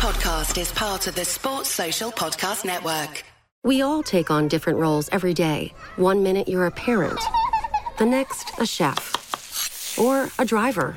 podcast is part of the Sports Social Podcast Network. We all take on different roles every day. One minute you're a parent, the next, a chef, or a driver.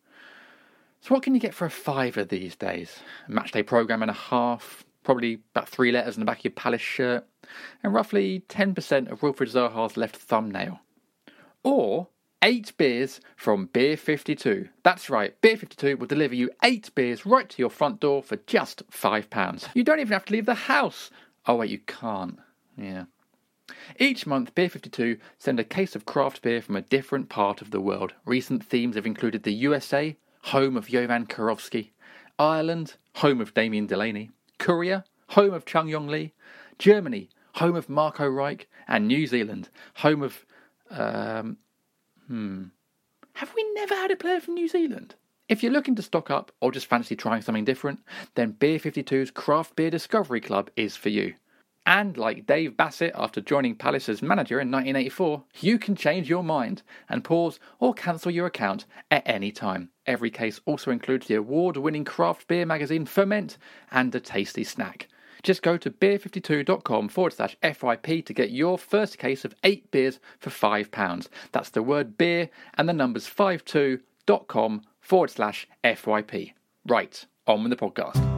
So, what can you get for a fiver these days? A matchday programme and a half, probably about three letters in the back of your Palace shirt, and roughly 10% of Wilfried Zaha's left thumbnail. Or eight beers from Beer 52. That's right, Beer 52 will deliver you eight beers right to your front door for just £5. You don't even have to leave the house. Oh, wait, you can't. Yeah. Each month, Beer 52 send a case of craft beer from a different part of the world. Recent themes have included the USA, home of Jovan Kirovski, Ireland, home of Damien Delaney, Korea, home of Chung Yong Lee, Germany, home of Marco Reich, and New Zealand, home of. Um, hmm. Have we never had a player from New Zealand? If you're looking to stock up or just fancy trying something different, then Beer 52's Craft Beer Discovery Club is for you. And like Dave Bassett after joining Palace as manager in 1984, you can change your mind and pause or cancel your account at any time. Every case also includes the award winning craft beer magazine Ferment and a tasty snack. Just go to beer52.com forward slash FYP to get your first case of eight beers for £5. That's the word beer and the numbers 52.com forward slash FYP. Right, on with the podcast.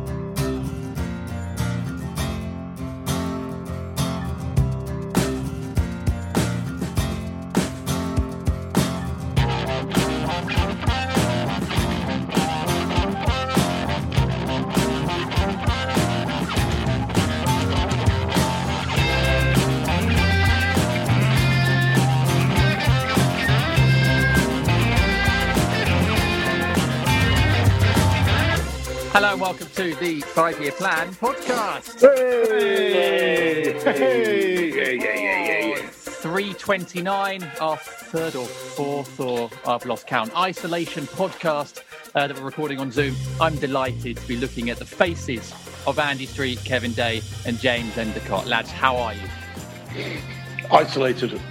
To the Five Year Plan podcast. Hey! Hey! Yeah, yeah, yeah, yeah, yeah. 329, our third or fourth, or I've lost count, isolation podcast uh, that we're recording on Zoom. I'm delighted to be looking at the faces of Andy Street, Kevin Day, and James Endicott. Lads, how are you? Isolated,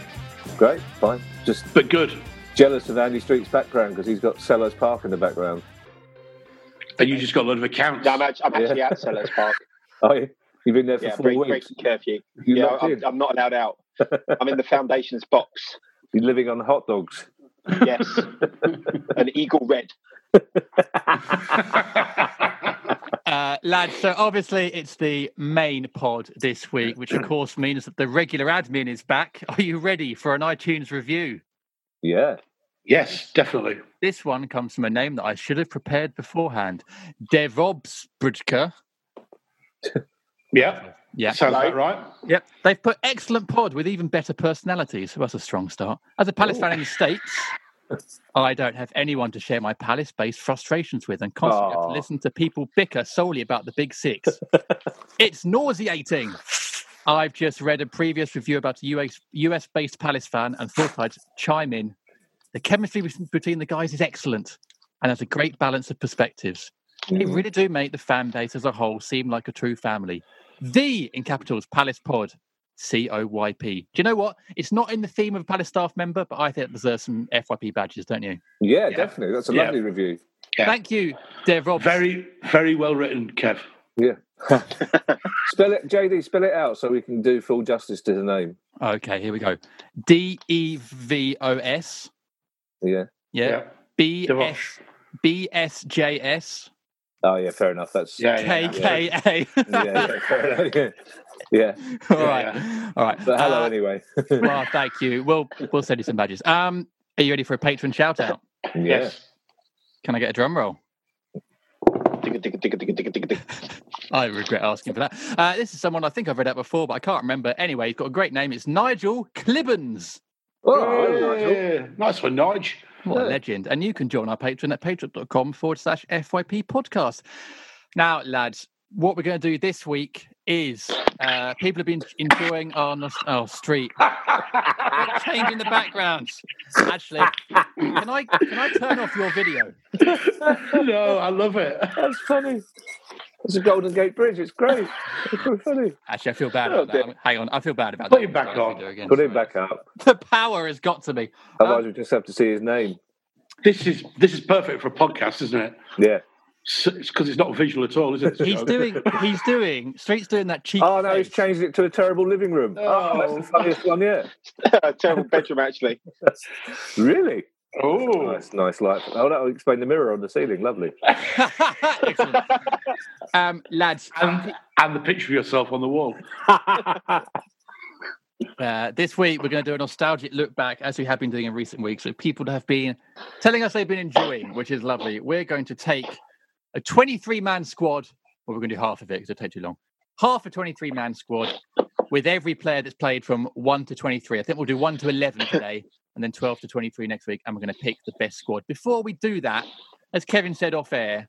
Great, fine. Just but good. jealous of Andy Street's background because he's got Selhurst Park in the background. And you just got a lot of accounts. No, I'm actually, I'm actually at Selhurst Park. Oh, yeah. you've been there for Yeah, four break, weeks. breaking curfew. You yeah, locked I'm. I'm not allowed out. I'm in the foundation's box. You're living on hot dogs. Yes, an eagle red. Uh, lads, so obviously it's the main pod this week, which of course means that the regular admin is back. Are you ready for an iTunes review? Yeah. Yes, definitely. This one comes from a name that I should have prepared beforehand. Devobsbrudka. Yeah, Yeah. sounds Hello. about right. Yep. They've put excellent pod with even better personalities. So that's a strong start. As a Palace fan in the States, I don't have anyone to share my Palace based frustrations with and constantly have to listen to people bicker solely about the big six. it's nauseating. I've just read a previous review about a US, US based Palace fan and thought I'd chime in. The chemistry between the guys is excellent and has a great balance of perspectives. It mm-hmm. really do make the fan base as a whole seem like a true family. The in capitals Palace Pod, C O Y P. Do you know what? It's not in the theme of a Palace staff member, but I think it deserves some FYP badges, don't you? Yeah, Yeah. definitely. That's a Yeah. lovely review. Yeah. Thank you, Dev Rob. Very, very well written, Kev. Yeah. spell it, JD, spell it out so we can do full justice to the name. Okay, here we go. D E V O S. Yeah. Yeah. B Devos. S B S J S Oh, yeah, fair enough. That's. Yeah, K yeah, K A. Yeah, yeah, fair enough. Yeah. yeah. All Yeah, right. All right. But hello, Uh, anyway. well, thank you. We'll we'll send you some badges. Um, are you ready for a patron shout out? Yes. Can I get a drum roll? I regret asking for that. Uh, this is someone I think I've read out before, but I can't remember. Anyway, he's got a great name. It's Nigel Clibbens. Oh. Yeah, Nice one, Nige. What a legend. And you can join our patron at patreon.com forward slash FYP podcast. Now, lads, what we're going to do this week is uh, people have been enjoying our nos- oh, street changing the backgrounds. Actually, can I can I turn off your video? no, I love it. That's funny. It's a Golden Gate Bridge. It's great. It's very funny. Actually, I feel bad Oh, about that. Hang on, I feel bad about Put that. it back on. do it again. Put him back up. The power has got to me. Otherwise, we just have to see his name. This is this is perfect for a podcast, isn't it? Yeah. So, it's because it's not visual at all, is it? He's doing. He's doing. Street's doing that cheap. Oh no, he's changed it to a terrible living room. Oh, oh that's the funniest one yet. a Terrible bedroom, actually. Really? Oh, Nice, nice light. Oh, that'll explain the mirror on the ceiling. Lovely. Um, lads, and, and the picture of yourself on the wall. Uh, this week, we're going to do a nostalgic look back, as we have been doing in recent weeks, with people that have been telling us they've been enjoying, which is lovely. We're going to take a 23 man squad, well, we're going to do half of it because it'll take too long. Half a 23 man squad with every player that's played from 1 to 23. I think we'll do 1 to 11 today and then 12 to 23 next week, and we're going to pick the best squad. Before we do that, as Kevin said off air,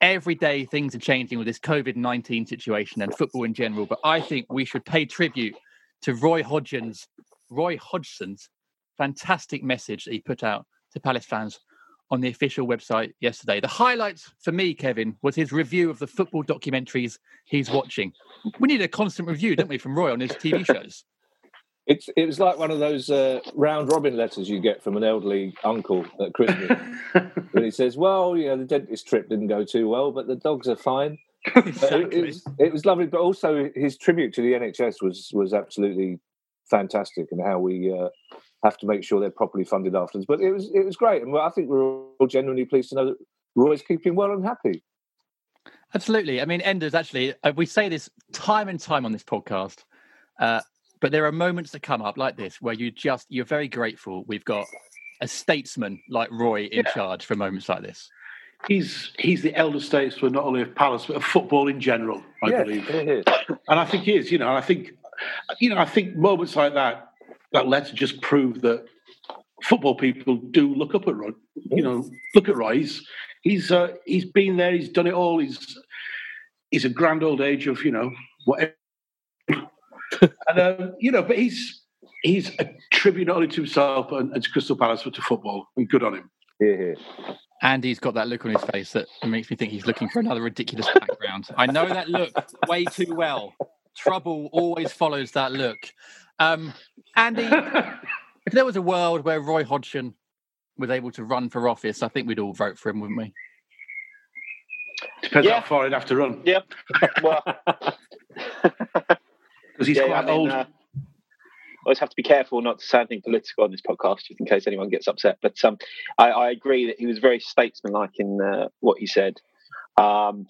every day things are changing with this COVID 19 situation and football in general, but I think we should pay tribute to Roy Hodgson's Roy Hodgson's fantastic message that he put out to Palace fans on the official website yesterday. The highlights for me, Kevin, was his review of the football documentaries he's watching. We need a constant review, don't we, from Roy on his TV shows? It's it was like one of those uh, round robin letters you get from an elderly uncle at Christmas. when he says, "Well, you know, the dentist trip didn't go too well, but the dogs are fine." But It, exactly. it was, it was lovely, but also his tribute to the NHS was was absolutely fantastic, and how we uh, have to make sure they're properly funded afterwards. But it was it was great, and I think we're all genuinely pleased to know that Roy's keeping well and happy. Absolutely. I mean, Enders, actually, uh, we say this time and time on this podcast, uh, but there are moments that come up like this where you just, you're very grateful we've got a statesman like Roy in Yeah. charge for moments like this. he's he's the elder statesman not only of Palace but of football in general. I yeah, believe. yeah, yeah. and I think he is. You know, I think, you know, I think moments like that, that letter just prove that football people do look up at Roy. You know, look at Roy. He's he's uh, he's been there. He's done it all. He's he's a grand old age of you know whatever. And um, you know, but he's he's a tribute not only to himself and, and to Crystal Palace but to football. And good on him. Here, here. And he's got that look on his face that makes me think he's looking for another ridiculous background. I know that look way too well. Trouble always follows that look. Um, Andy, if there was a world where Roy Hodgson was able to run for office, I think we'd all vote for him, wouldn't we? Depends Yeah. how far he'd have to run Yeah. Well, because he's yeah, quite I mean, old. uh, always have to be careful not to say anything political on this podcast, just in case anyone gets upset. But um, I, I agree that he was very statesmanlike in uh, what he said. Um,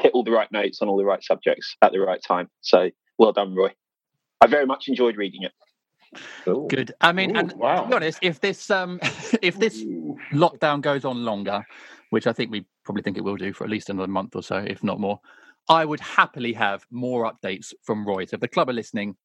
hit all the right notes on all the right subjects at the right time. So well done, Roy. I very much enjoyed reading it. Ooh. Good. I mean, Ooh, and wow. to be honest, if this um, if this lockdown goes on longer, which I think we probably think it will do for at least another month or so, if not more, I would happily have more updates from Roy. So if the club are listening,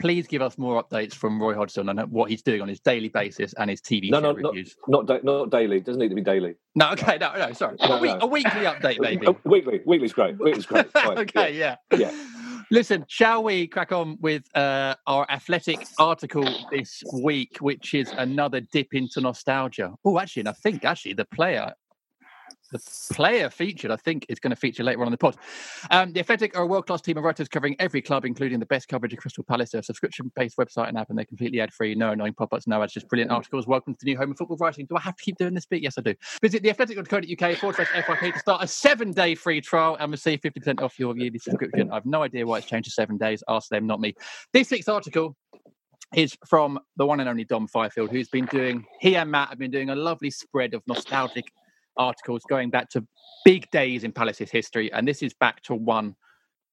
please give us more updates from Roy Hodgson and what he's doing on his daily basis and his TV No, no, not, reviews. not da- not daily. It doesn't need to be daily. No, okay, no, no, sorry, No, a, week, a weekly update, maybe. Weekly. Weekly's great. Weekly's great. Fine, okay, yeah. yeah. Yeah. Listen, shall we crack on with uh, our athletic article this week, which is another dip into nostalgia? Oh, actually, and I think actually the player, the player featured, I think, is going to feature later on in the pod. Um, the Athletic are a world class team of writers covering every club, including the best coverage of Crystal Palace. They're a subscription based website and app, and they're completely ad free. No annoying pop ups, no ads, just brilliant articles. Welcome to the new home of football writing. Do I have to keep doing this bit? Yes, I do. Visit theathletic.co.uk forward slash FYP to start a seven day free trial and receive 50% off your yearly subscription. I've no idea why it's changed to seven days. Ask them, not me. This week's article is from the one and only Dom Fifield, who's been doing, he and Matt have been doing a lovely spread of nostalgic articles going back to big days in Palace's history. And this is back to one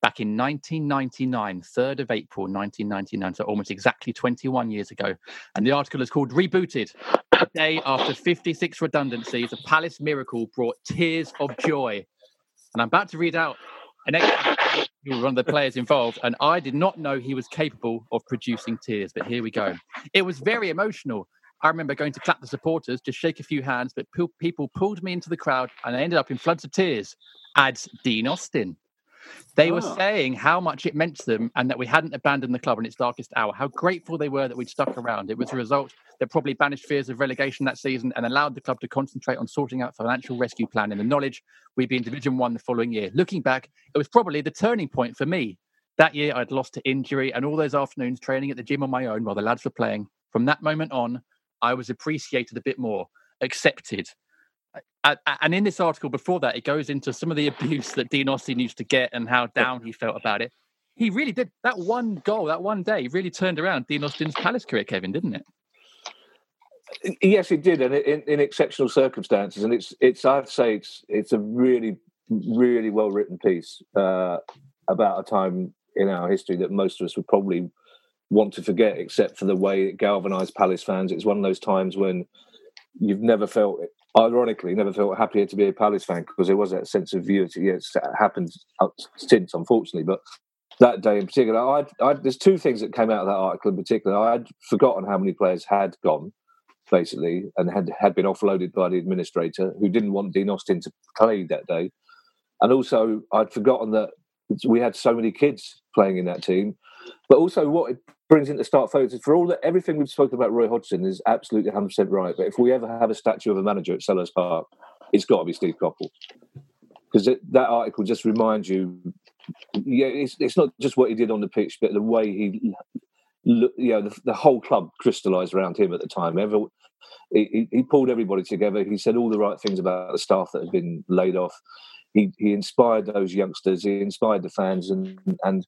back in 1999, 3rd of April 1999, so almost exactly 21 years ago. And the article is called Rebooted. A day after 56 redundancies, a Palace miracle brought tears of joy. And I'm about to read out an from one of the players involved, and I did not know he was capable of producing tears. But here we go. It was very emotional. I remember going to clap the supporters, just shake a few hands, but people pulled me into the crowd, and I ended up in floods of tears. Adds Dean Austin. They oh. were saying how much it meant to them and that we hadn't abandoned the club in its darkest hour, how grateful they were that we'd stuck around. It was a result that probably banished fears of relegation that season and allowed the club to concentrate on sorting out financial rescue plan in the knowledge we'd be in Division One the following year. Looking back, it was probably the turning point for me. That year, I'd lost to injury and all those afternoons training at the gym on my own while the lads were playing. From that moment on, I was appreciated a bit more, accepted, and in this article before that, it goes into some of the abuse that Dean Austin used to get and how down he felt about it. He really did that one goal, that one day, really turned around Dean Austin's Palace career, Kevin, didn't it? Yes, it did, and in, in exceptional circumstances. And it's it's I'd say it's it's a really really well written piece uh, about a time in our history that most of us would probably want to forget, except for the way it galvanised Palace fans. It's one of those times when you've never felt ironically, never felt happier to be a Palace fan because there was that sense of unity. Yeah, it's uh, happened uh, since, unfortunately, but that day in particular, I'd, I'd, there's two things that came out of that article in particular. I'd forgotten how many players had gone, basically, and had, had been offloaded by the administrator who didn't want Dean Austin to play that day. And also, I'd forgotten that we had so many kids playing in that team. But also, what it brings into start photos for all that everything we've spoken about Roy Hodgson is absolutely 100% right. But if we ever have a statue of a manager at Selhurst Park, it's got to be Steve Coppell. Because that article just reminds you, yeah, it's, it's not just what he did on the pitch, but the way he, you know, the, the whole club crystallised around him at the time. Every, he, he pulled everybody together. He said all the right things about the staff that had been laid off. He, he inspired those youngsters. He inspired the fans, and and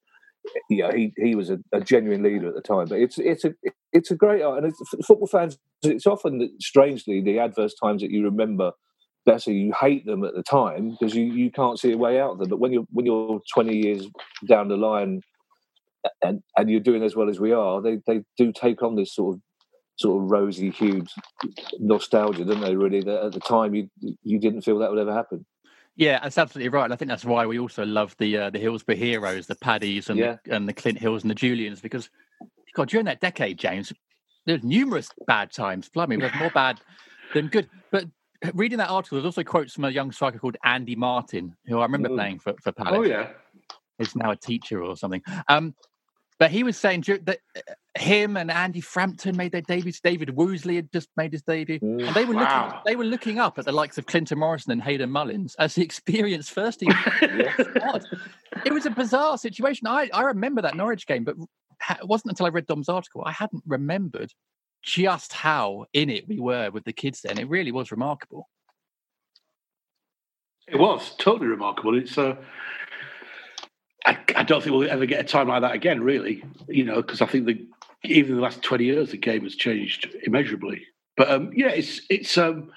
yeah, he he was a, a, genuine leader at the time. But it's it's a it's a great art, and football fans. It's often strangely the adverse times that you remember better. You hate them at the time because you, you can't see a way out of them. But when you're when you're 20 years down the line, and and you're doing as well as we are, they they do take on this sort of sort of rosy hued nostalgia, don't they? Really, that at the time you you didn't feel that would ever happen. Yeah, that's absolutely right. And I think that's why we also love the uh, the Hillsborough heroes, the Paddies and yeah. the, and the Clint Hills and the Julians, because God, during that decade, James, there's numerous bad times. Blimey, there's more bad than good. But reading that article, there's also quotes from a young striker called Andy Martin, who I remember mm. playing for for Palace. Oh yeah, he's now a teacher or something. Um, but he was saying that uh, him and Andy Frampton made their debuts. David Woozley had just made his debut, mm, and they were wow. looking. They were looking up at the likes of Clinton Morrison and Hayden Mullins as the experienced first team. it was a bizarre situation. I I remember that Norwich game, but it wasn't until I read Dom's article I hadn't remembered just how in it we were with the kids. Then it really was remarkable. It was totally remarkable. It's uh, I, I, don't think we'll ever get a time like that again, really. You know, because I think the even in the last twenty years, the game has changed immeasurably. But um, yeah, it's it's um,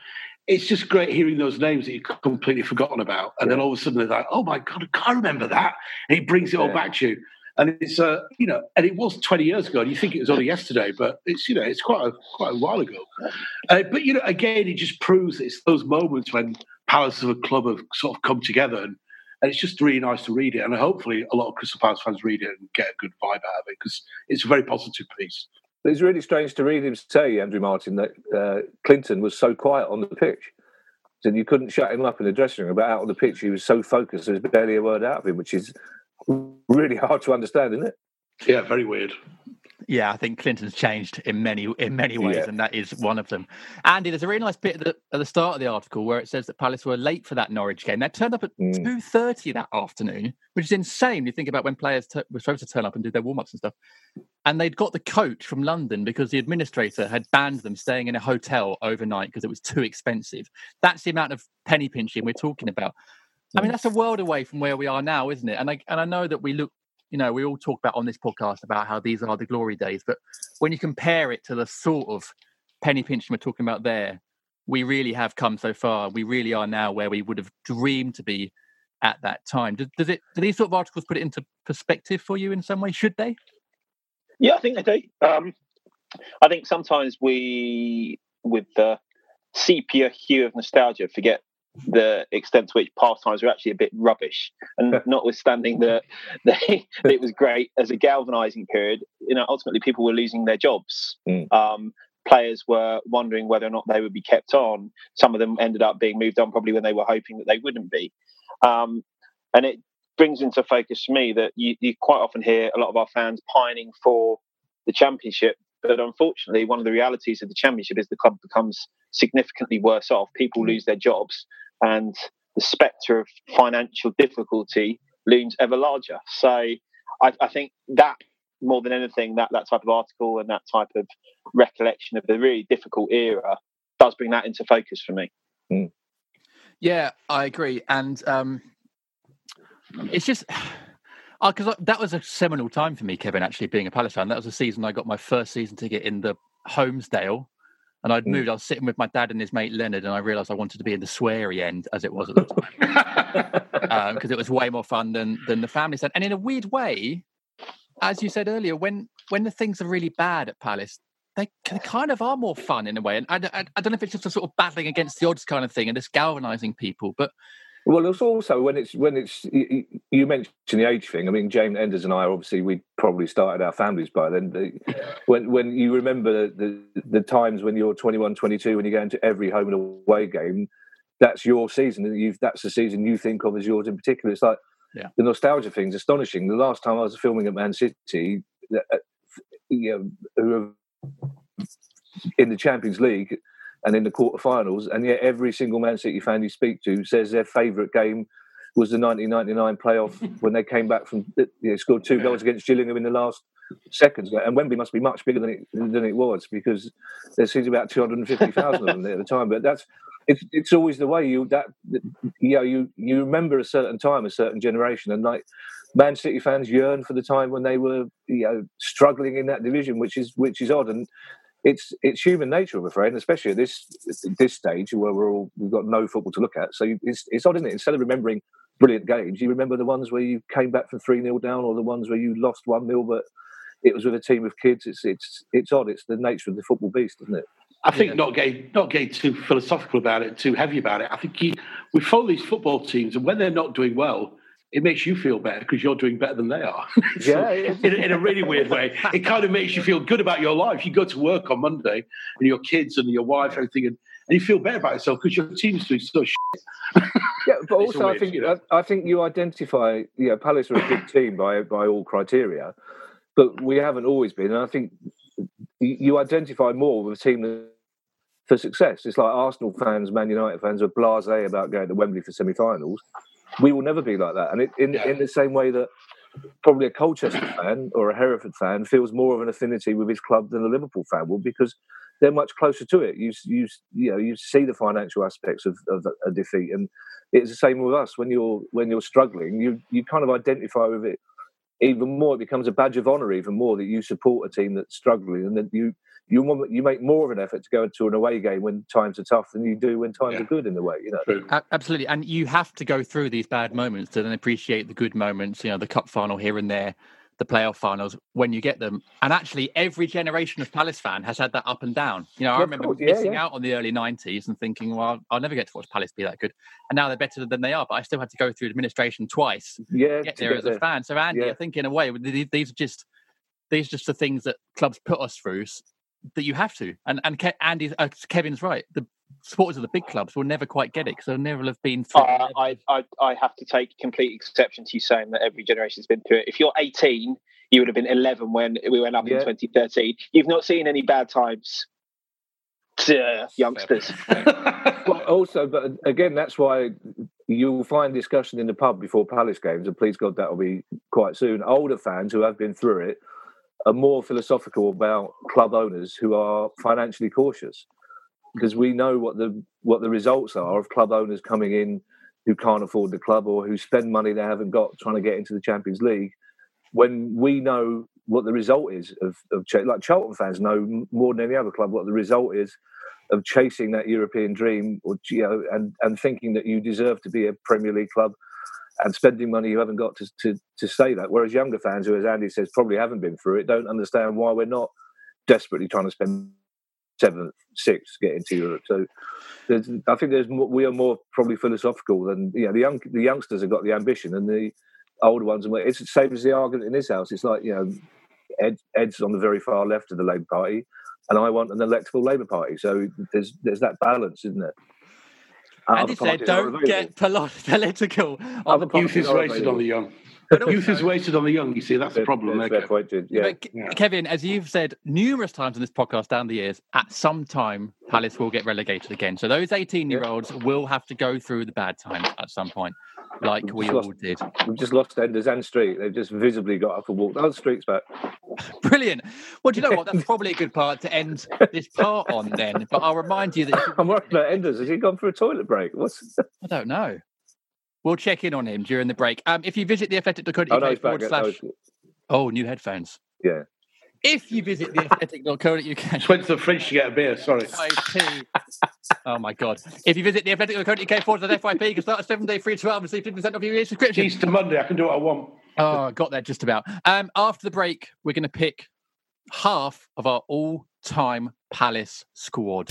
it's just great hearing those names that you've completely forgotten about, and yeah. then all of a sudden they're like, "Oh my god, I can't remember that," and he brings it all back to you. And it's uh, you know, and it was twenty years ago, and you think it was only yesterday, but it's you know, it's quite a quite a while ago. Uh, but you know, again, it just proves it's those moments when Palace of a club have sort of come together and and it's just really nice to read it. And hopefully, a lot of Crystal Palace fans read it and get a good vibe out of it because it's a very positive piece. It's really strange to read him say, Andrew Martin, that uh, Clinton was so quiet on the pitch. And you couldn't shut him up in the dressing room, but out on the pitch, he was so focused, there was barely a word out of him, which is really hard to understand, isn't it? Yeah, very weird. Yeah, I think Clinton's changed in many in many ways, yeah. and that is one of them. Andy, there's a really nice bit at the, at the, start of the article where it says that Palace were late for that Norwich game. They turned up at mm. two thirty that afternoon, which is insane. You think about when players t- were supposed to turn up and do their warm ups and stuff, and they'd got the coach from London because the administrator had banned them staying in a hotel overnight because it was too expensive. That's the amount of penny pinching we're talking about. I mean, mm. that's a world away from where we are now, isn't it? And I and I know that we look you know, we all talk about on this podcast about how these are the glory days, but when you compare it to the sort of penny pinching we're talking about there, we really have come so far. We really are now where we would have dreamed to be at that time. Does, does it? Do these sort of articles put it into perspective for you in some way? Should they? Yeah, I think they do. Um, I think sometimes we, with the sepia hue of nostalgia, forget the extent to which pastimes were actually a bit rubbish. And notwithstanding that, it was great as a galvanizing period, you know, ultimately people were losing their jobs. Mm. Um, players were wondering whether or not they would be kept on. Some of them ended up being moved on probably when they were hoping that they wouldn't be. Um, and it brings into focus for me that you, you quite often hear a lot of our fans pining for the championship. But unfortunately, one of the realities of the championship is the club becomes significantly worse off. People lose their jobs, and the spectre of financial difficulty looms ever larger. So I, I think that more than anything, that, that type of article and that type of recollection of the really difficult era does bring that into focus for me. Mm. Yeah, I agree. And um, it's just because uh, that was a seminal time for me, Kevin. Actually, being a Palace fan, that was the season I got my first season ticket in the Holmesdale, and I'd mm. moved. I was sitting with my dad and his mate Leonard, and I realised I wanted to be in the sweary end, as it was at the time, because um, it was way more fun than than the family side. And in a weird way, as you said earlier, when when the things are really bad at Palace, they, they kind of are more fun in a way. And I, I, I, don't know if it's just a sort of battling against the odds kind of thing and just galvanizing people, but. Well, it's also when it's when it's you, you mentioned the age thing. I mean, James Enders and I obviously we probably started our families by then. When when you remember the the times when you're 21, 22, when you go into every home and away game, that's your season. and You that's the season you think of as yours in particular. It's like yeah. the nostalgia thing's astonishing. The last time I was filming at Man City, uh, you know, who in the Champions League and in the quarterfinals, and yet every single Man City fan you speak to says their favourite game was the 1999 playoff when they came back from you know, scored two goals against Gillingham in the last seconds. And Wembley must be much bigger than it than it was because there seems about 250,000 of them there at the time. But that's it's it's always the way you that you know you you remember a certain time, a certain generation, and like Man City fans yearn for the time when they were you know struggling in that division, which is which is odd and. It's it's human nature, I'm afraid, and especially at this this stage where we're all we've got no football to look at. So it's it's odd, isn't it? Instead of remembering brilliant games, you remember the ones where you came back from three 0 down, or the ones where you lost one 0 but it was with a team of kids. It's it's it's odd. It's the nature of the football beast, isn't it? I think yeah. not getting not getting too philosophical about it, too heavy about it. I think you, we follow these football teams, and when they're not doing well, it makes you feel better because you're doing better than they are. so yeah, in, in, a really weird way, it kind of makes you feel good about your life. You go to work on Monday, and your kids and your wife, everything, and, and you feel better about yourself because your team's doing so shit. yeah, but also I think you know? I, I think you identify. Yeah, Palace are a good team by by all criteria, but we haven't always been. And I think you identify more with a team for success. It's like Arsenal fans, Man United fans are blasé about going to Wembley for semi-finals. We will never be like that. And it, in yeah. in the same way that probably a Colchester fan or a Hereford fan feels more of an affinity with his club than a Liverpool fan will because they're much closer to it. You you you know you see the financial aspects of, of a defeat, and it's the same with us. When you're when you're struggling, you you kind of identify with it even more. It becomes a badge of honour even more that you support a team that's struggling, and that you you you make more of an effort to go into an away game when times are tough than you do when times yeah. are good in the way. You know, absolutely, and you have to go through these bad moments to then appreciate the good moments. You know, the cup final here and there, the playoff finals when you get them. And actually, every generation of Palace fan has had that up and down. You know, I remember yeah, missing yeah. out on the early '90s and thinking, well, I'll never get to watch Palace be that good. And now they're better than they are, but I still had to go through administration twice. Yeah, get there get as there. a fan. So Andy, I think in a way, these are just these are just the things that clubs put us through that you have to. And and Ke- Andy, uh, Kevin's right. The supporters of the big clubs will never quite get it because they'll never have been through. Uh, I, I I have to take complete exception to you saying that every generation's been through it. If you're 18, you would have been 11 when we went up yeah. in 2013. You've not seen any bad times. To youngsters. well, also, but again, that's why you'll find discussion in the pub before Palace games, and please God, that will be quite soon. Older fans who have been through it are more philosophical about club owners who are financially cautious because we know what the what the results are of club owners coming in who can't afford the club or who spend money they haven't got trying to get into the Champions League. When we know what the result is of, of like Charlton fans know more than any other club what the result is of chasing that European dream, or you know, and and thinking that you deserve to be a Premier League club and spending money you haven't got to, to, to say that. Whereas younger fans, who, as Andy says, probably haven't been through it, don't understand why we're not desperately trying to spend seventh, sixth to get into Europe. So I think there's more, we are more probably philosophical than you know the young the youngsters have got the ambition and the older ones. And it's the same as the argument in this house. It's like you know Ed, Ed's on the very far left of the Labour Party, and I want an electable Labour Party. So there's there's that balance, isn't it? Other And he said, "Don't get political." on Other the Youth is are wasted on the young. Youth is wasted on the young. You see, that's the problem. fair- there, fair Kev. point, Yeah. But, Yeah. Kevin, as you've said numerous times in this podcast down the years, at some time Palace will get relegated again. So those 18 year olds will have to go through the bad times at some point, like We've we all lost- did. We've just lost Enders and Street. They've just visibly got up and walked. Oh, the Street's back. Brilliant. Well, do you know what? That's probably a good part to end this part on then. But I'll remind you that I'm worried about Enders. Has he gone for a toilet break? What's? I don't know. We'll check in on him during the break. Um, if you visit the athletic.co.uk Oh no, forward slash, he's- oh, new headphones. Yeah. If you visit the athletic.co.uk Just went to the fridge to get a beer. Sorry. Oh my god! If you visit the athletic.co.uk forward slash FYP, you can start a seven-day free trial and receive fifty percent off your year subscription. Easter Monday, I can do what I want. Oh, got there just about. Um, after the break, we're going to pick half of our all-time Palace squad.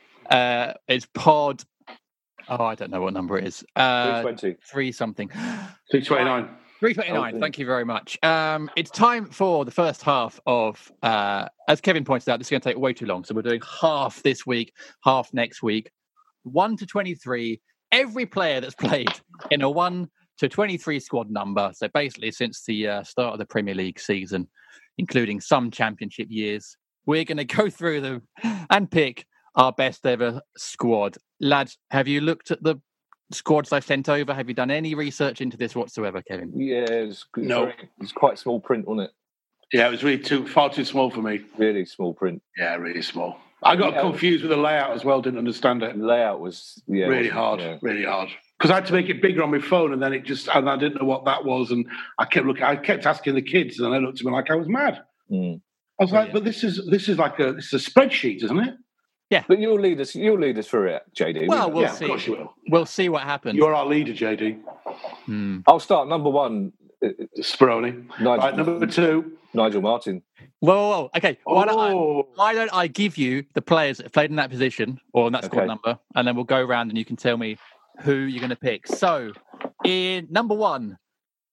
Uh, it's pod. Oh, I don't know what number it is. Uh, 320. three something. 629. 329. Oh, Thank you very much. Um, it's time for the first half of, uh, as Kevin pointed out, this is going to take way too long. So we're doing half this week, half next week. 1 to 23. Every player that's played in a 1 to 23 squad number. So basically, since the uh, start of the Premier League season, including some championship years, we're going to go through them and pick our best ever squad. Lads, have you looked at the squads I've sent over? Have you done any research into this whatsoever, Kevin? Yeah, it's, No. very- it's quite small print, wasn't it? Yeah, it was really too far too small for me. Really small print. Yeah, really small. I got Yeah. confused with the layout as well. Didn't understand it. The layout was yeah, really wasn't- hard, yeah. really hard. Because I had to make it bigger on my phone, and then it just and I didn't know what that was, and I kept looking. I kept asking the kids, and they looked at me like I was mad. Mm. I was like, Brilliant. "But this is this is like a this is a spreadsheet, isn't it?" But you'll lead us. You'll lead us through it, JD. Well, We- we'll yeah, see. of course you will. We'll see what happens. You're our leader, JD Hmm. I'll start number one. uh, Speroni. Nigel, Right, number two. Nigel Martin. Whoa, whoa, whoa. Okay. Why, don't I, Oh, why don't I give you the players that have played in that position or in that squad Okay. number, and then we'll go around and you can tell me who you're going to pick. So, in number one,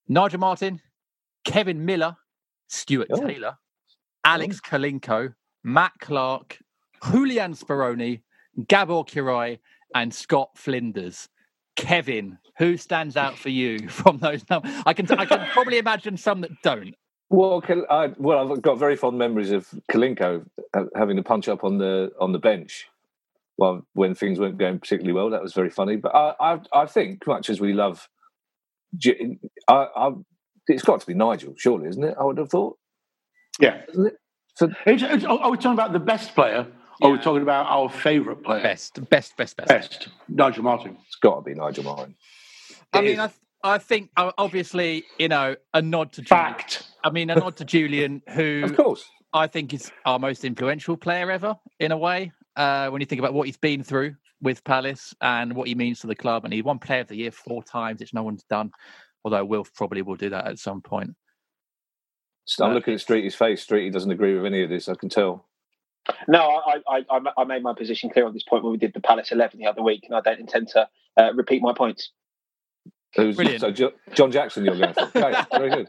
Nigel Martin, Kevin Miller, Stuart Oh. Taylor, Alex Kolinko, Matt Clarke, Julian Speroni, Gabor Kiraly, and Scott Flinders. Kevin, who stands out for you from those numbers? I can I can probably imagine some that don't. Well, I, well, I've got very fond memories of Kolinko uh, having to punch up on the on the bench. Well, when things weren't going particularly well, that was very funny. But I, I, I think, much as we love, J- I, I, it's got to be Nigel, surely, isn't it? I would have thought. yeah. Isn't it? So It's- it's- oh, oh, are we talking about the best player, or are we Yeah. talking about our favourite player? Best, best, best, best. Best. Nigel Martin. it's got to be Nigel Martin. I It mean, is. I, th- I think uh, obviously, you know, a nod to Julian. Fact. I mean, a nod to Julian, who Of course. I think is our most influential player ever, in a way. Uh, when you think about what he's been through with Palace and what he means to the club, and he won Player of the Year four times, which no one's done. Although Wilf probably will do that at some point. So I'm looking at Streety's face. Streety doesn't agree with any of this. I can tell. No, I, I, I, I made my position clear on this point when we did the Palace 11 the other week, and I don't intend to uh, repeat my points. Who's- Brilliant. So John Jackson, you're going for. Okay, very good.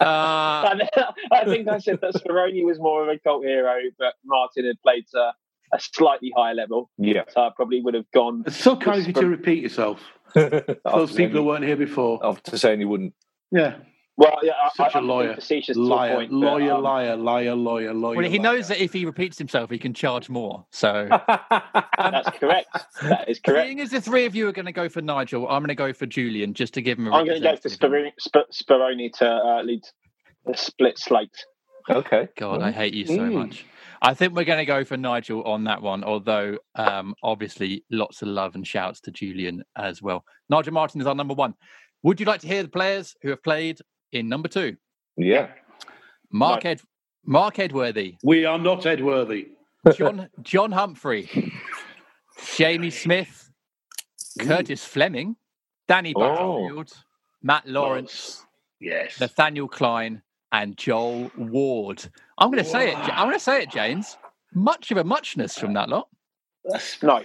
Uh, I think I said that Speroni was more of a cult hero, but Martin had played to a slightly higher level. Yeah. So I probably would have gone. It's so kind of you to repeat yourself. Those people who weren't here before. after saying you wouldn't. Yeah. Well, yeah, I, Such I, a I'm lawyer. facetious to a Liar, point, but, lawyer, um, liar, liar, lawyer, lawyer. Well, he liar. knows that if he repeats himself, he can charge more. So, That's correct. That is correct. seeing as the three of you are going to go for Nigel, I'm going to go for Julian just to give him a I'm going to go for representative. Speroni, Sp- Speroni to uh, lead the split slate. Okay. God, I hate you so Mm. much. I think we're going to go for Nigel on that one, although um, obviously lots of love and shouts to Julian as well. Nigel Martin is our number one. Would you like to hear the players who have played in number two? Yeah. Mark Ed, Marc Edworthy, We are not Edworthy. John John Humphrey, Jamie Smith, Curtis Fleming, Danny Oh. Butterfield, Matt Lawrence, Yes. Nathaniel Clyne, and Joel Ward. I'm going to say it. I'm going to say it, James. Much of a muchness from that lot. That's- No,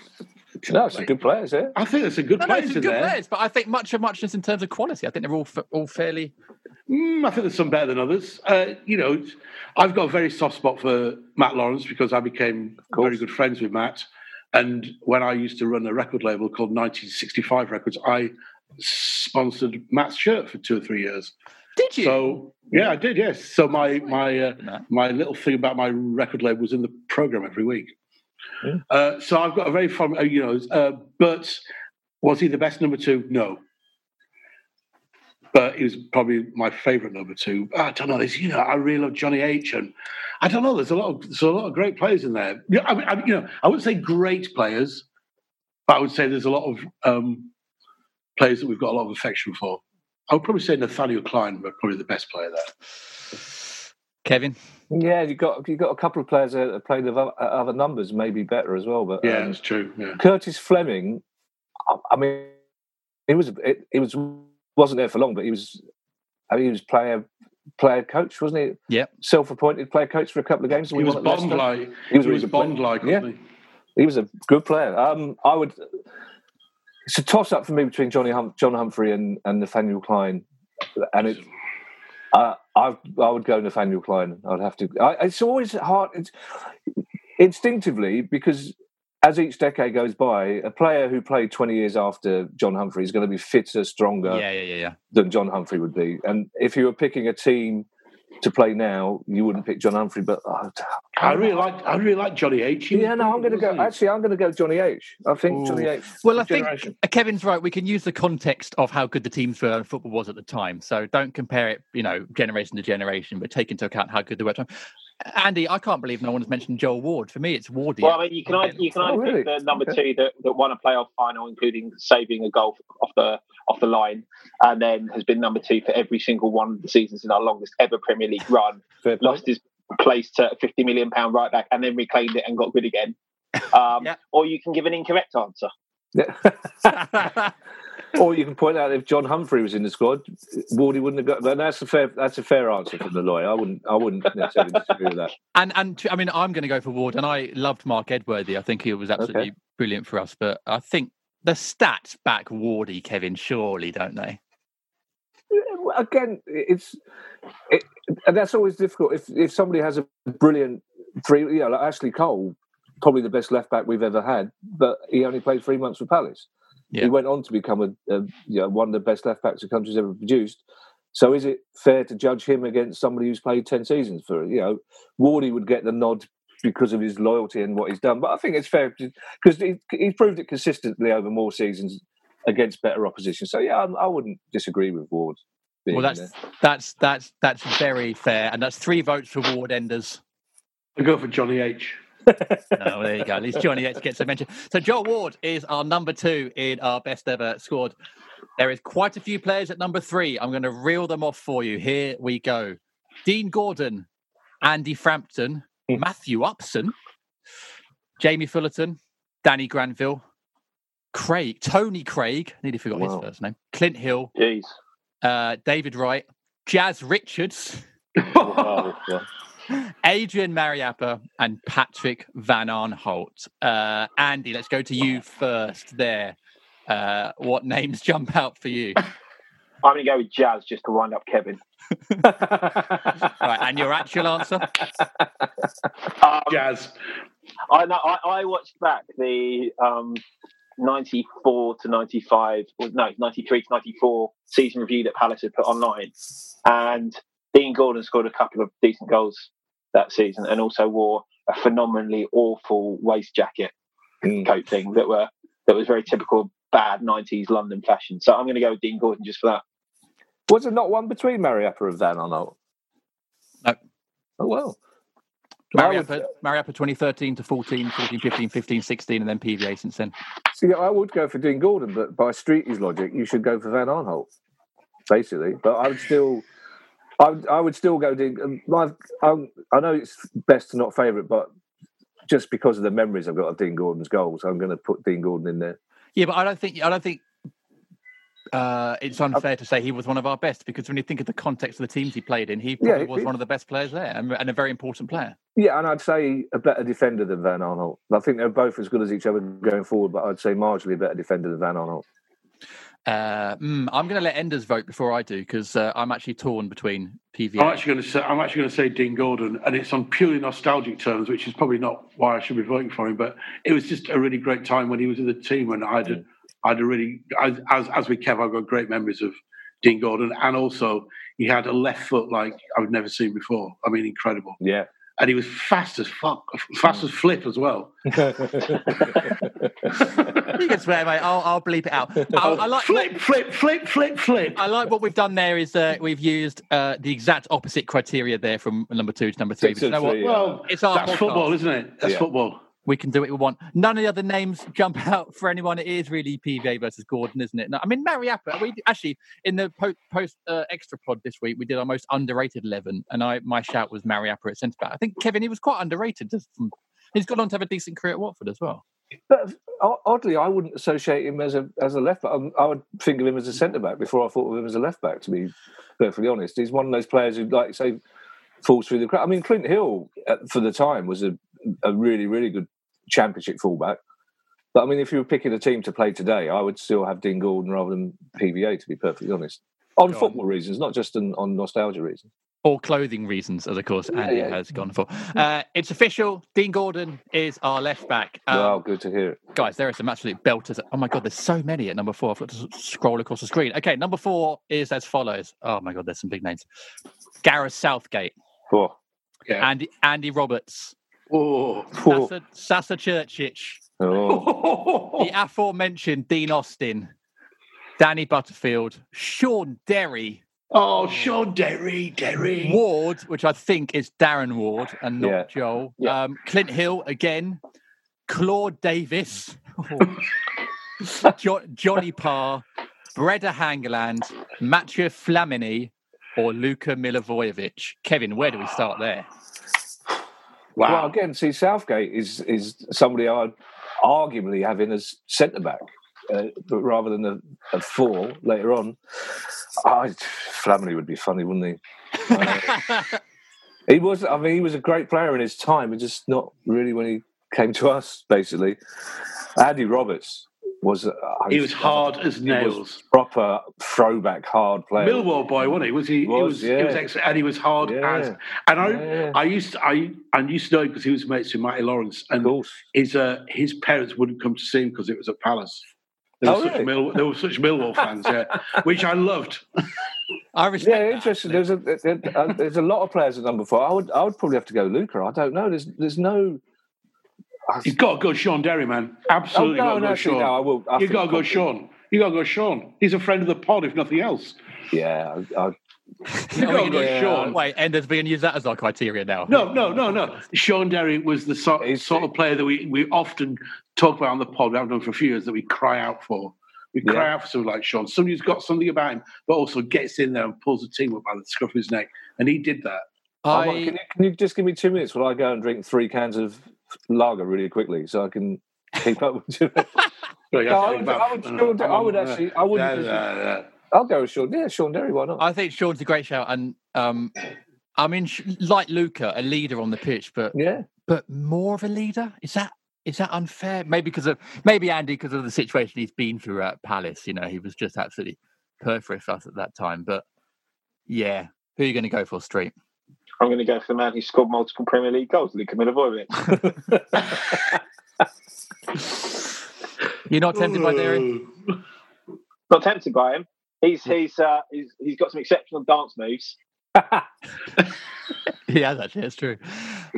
No, some good players there. I think there's a good No, no, players some good there. players, but I think much of muchness in terms of quality. I think they're all all fairly. Mm, I think there's some better than others. Uh, you know, I've got a very soft spot for Matt Lawrence because I became very good friends with Matt. And when I used to run a record label called 1965 Records, I sponsored Matt's shirt for two or three years. Did you? So yeah, I did. Yes. So my my uh, No. my little thing about my record label was in the program every week. Yeah. Uh, so I've got a very fond, uh, you know. Uh, but was he the best number two? No. But he was probably my favourite number two. I don't know. There's, you know, I really love Johnny H, and I don't know. There's a lot of there's a lot of great players in there. Yeah, I, mean, I, you know, I wouldn't say great players, but I would say there's a lot of um, players that we've got a lot of affection for. I would probably say Nathaniel Clyne, but probably the best player there. Kevin. Yeah, you got you got a couple of players there that played with o- other numbers, maybe better as well. But Yeah, um, that's true. Yeah. Curtis Fleming, I, I mean, he was it, he was wasn't there for long, but he was I mean, he was player player coach, wasn't he? Yeah, Self-appointed player coach for a couple of games. He was won at Leicester. Bond like. He was He a was really good player. Bond like, Yeah. wasn't He was a good player. Um, I would. It's a toss-up for me between Johnny hum, John Humphrey and, and Nathaniel Clyne, and it. Uh, I I would go Nathaniel Clyne. I'd have to. I, it's always hard. It's instinctively because as each decade goes by, a player who played twenty years after John Humphrey is going to be fitter, stronger Yeah, yeah, yeah, yeah. than John Humphrey would be. And if you were picking a team to play now, you wouldn't pick John Humphrey. But uh, I really like. I really like Johnny H. He yeah, no, I'm going to go. he? Actually, I'm going to go Johnny H. I think Johnny H. Well, I think generation. uh, Kevin's right. We can use the context of how good the teams were and football was at the time. So don't compare it, you know, generation to generation, but take into account how good they were at the time. Andy, I can't believe no one has mentioned Joel Ward. For me, it's Wardy. well, I mean, you can either, you can Oh, either really? pick the number Okay. two that, that won a playoff final, including saving a goal off the off the line, and then has been number two for every single one of the seasons in our longest ever Premier League run. Lost his place to a fifty million pound right back, and then reclaimed it and got good again. Um, Yeah. Or you can give an incorrect answer. Yeah. or you can point out if John Humphrey was in the squad, Wardy wouldn't have got. Then that's a fair. That's a fair answer from the lawyer. I wouldn't. I wouldn't necessarily disagree with that. and and I mean, I'm going to go for Ward, and I loved Marc Edworthy. I think he was absolutely brilliant for us. But I think the stats back Wardy, Kevin, surely don't they? Again, it's it, and that's always difficult. If if somebody has a brilliant three, you know, like Ashley Cole, probably the best left back we've ever had, but he only played three months for Palace. Yeah. He went on to become a, a you know, one of the best left backs the country's ever produced. So is it fair to judge him against somebody who's played ten seasons for you know? Wardy would get the nod because of his loyalty and what he's done, but I think it's fair because he, he's proved it consistently over more seasons against better opposition. So yeah, I, I wouldn't disagree with Ward. Well, that's there. that's that's that's very fair, and that's three votes for Ward Enders. I go for Johnny H. Oh, there you go. At least Johnny X gets a mention. So Joel Ward is our number two in our best ever squad. There is quite a few players at number three. I'm going to reel them off for you. Here we go: Dean Gordon, Andy Frampton, Matthew Upson, Jamie Fullarton, Danny Granville, Craig, Tony Craig. Nearly forgot Wow. his first name. Clint Hill, Jeez. uh, David Wright, Jazz Richards. Wow, yeah. Adrian Mariappa and Patrick Van Aanholt. Uh, Andy, let's go to you first there. Uh, what names jump out for you? I'm going to go with Jazz just to wind up Kevin. right, and your actual answer? Um, Jazz. I know. I, I watched back the um, 94 to 95, or no, 93 to 94 season review that Palace had put online. And Dean Gordon scored a couple of decent goals that season and also wore a phenomenally awful waist jacket Mm. coat thing that were that was very typical bad 90s London fashion. So I'm going to go with Dean Gordon just for that. Was there not one between Mariappa and Van Arnold? No. Oh well. I would- Mariappa, Mariappa 2013 to 14, 14, 15, 15, 16, and then PVA since then. See, I would go for Dean Gordon, but by Streety's logic, you should go for Van Arnholt, basically. But I would still, I would, I would still go Dean. um, um, I know it's best to not favourite, but just because of the memories I've got of Dean Gordon's goals, I'm going to put Dean Gordon in there. Yeah, but I don't think I don't think uh, it's unfair to say he was one of our best because when you think of the context of the teams he played in, he probably Yeah, was he- one of the best players there and, and a very important player. Yeah, and I'd say a better defender than Van Aanholt. I think they're both as good as each other going forward, but I'd say marginally a better defender than Van Aanholt. Uh, mm, I'm going to let Enders vote before I do because uh, I'm actually torn between PVA. I'm actually going to say I'm actually going to say Dean Gordon, and it's on purely nostalgic terms, which is probably not why I should be voting for him. But it was just a really great time when he was in the team, and I had a, I had a really as as, as with Kev, I've got great memories of Dean Gordon, and also he had a left foot like I've never seen before. I mean, incredible, Yeah. And he was fast as fuck, fast as flip as well. you can swear, mate. I'll, I'll bleep it out. I, I like flip, flip, flip, flip, flip. I like what we've done there is uh, we've used uh, the exact opposite criteria there from number two to number three. Six But you know and what? yeah. Well, It's our that's podcast. football, isn't it? That's Yeah. football. We can do what we want. None of the other names jump out for anyone. It is really PVA versus Gordon, isn't it? No, I mean, Mariappa. We actually in the post, post uh, extra pod this week we did our most underrated eleven, and I my shout was Mariappa at centre back. I think Kevin he was quite underrated. Just from, he's gone on to have a decent career at Watford as well. But oddly, I wouldn't associate him as a as a left back. Um, I would think of him as a centre back before I thought of him as a left back. To be perfectly honest, he's one of those players who, like say, falls through the crack. I mean, Clint Hill for the time was a a really really good championship fullback. But I mean, if you were picking a team to play today, I would still have Dean Gordon rather than PVA. To be perfectly honest, on Go on. football reasons, not just on, on nostalgia reasons. Or clothing reasons, as of course Andy yeah. has gone for. Uh, it's official. Dean Gordon is our left back. Um, wow, good to hear it. guys, there are some absolute belters. Oh my god, there's so many at number four. I've got to scroll across the screen. Okay, number four is as follows. Oh my god, there's some big names. Gareth Southgate, Yeah. Andy Andy Roberts, Oh. oh, Sasa, Sasa Curcic, oh. the aforementioned Dean Austin, Danny Butterfield, Sean Derry, Oh, Sean Derry, Derry. Ward, which I think is Darren Ward and not Yeah. Joel. Yeah. Um, Clint Hill again, Claude Davis, jo- Johnny Parr, Brede Hangeland, Mathieu Flamini, or Luka Milivojevic. Kevin, where do we start there? Wow. Well, again, see, Southgate is is somebody I'd arguably have in as centre back, uh, but rather than a, a four later on. I, Flamini would be funny, wouldn't he? Uh, he was. I mean, he was a great player in his time, but just not really when he came to us. Basically, Andy Roberts was. Uh, he was hard as he was nails. proper throwback hard player. Millwall boy, wasn't he? Was he? He Was, was. He was yeah. ex- and he was hard Yeah. as. And I, Yeah. I used to, I, I used to know because he was mates with Matty Lawrence, of and course. his, uh, his parents wouldn't come to see him because it was at Palace. They were, Oh, such really? Mill, they were such Millwall fans, yeah, which I loved. I respect Yeah, that, interesting. There's a uh, there's a lot of players at number four. I would I would probably have to go Luca. I don't know. There's there's no. I- You've got to go Sean Derry, man. Oh, Absolutely no, got to no, go actually, Sean. no, I will. I you think got to go probably- Sean. You've got to go Sean. He's a friend of the pod, if nothing else. Yeah, I, I, You we got to go use- Sean. Wait, Enders, we can use that as our criteria now. No, no, no, no. Sean Derry was the sort, He's- sort of player that we, we often talk about on the pod. We haven't done for a few years that we cry out for. We cry Yeah. out for someone like Sean, somebody who's got something about him, but also gets in there and pulls the team up by the scruff of his neck. And he did that. I, oh, I, can, you, can you just give me two minutes while I go and drink three cans of lager really quickly so I can keep up with you? No, I would- I would Sean I would actually- I wouldn't Yeah, yeah, yeah. I'll go with Sean. Yeah, Sean Derry. Why not? I think Sean's a great shout, and um, I mean, like Luca, a leader on the pitch, but yeah, but more of a leader. Is that is that unfair? Maybe because of maybe Andy because of the situation he's been through at Palace. You know, he was just absolutely perfect for us at that time. But yeah, who are you going to go for, Street? I'm going to go for the man who scored multiple Premier League goals, Luka Milivojevic. You're not tempted by Derry? Not tempted by him. He's he's uh, he's he's got some exceptional dance moves. He has actually. That's true.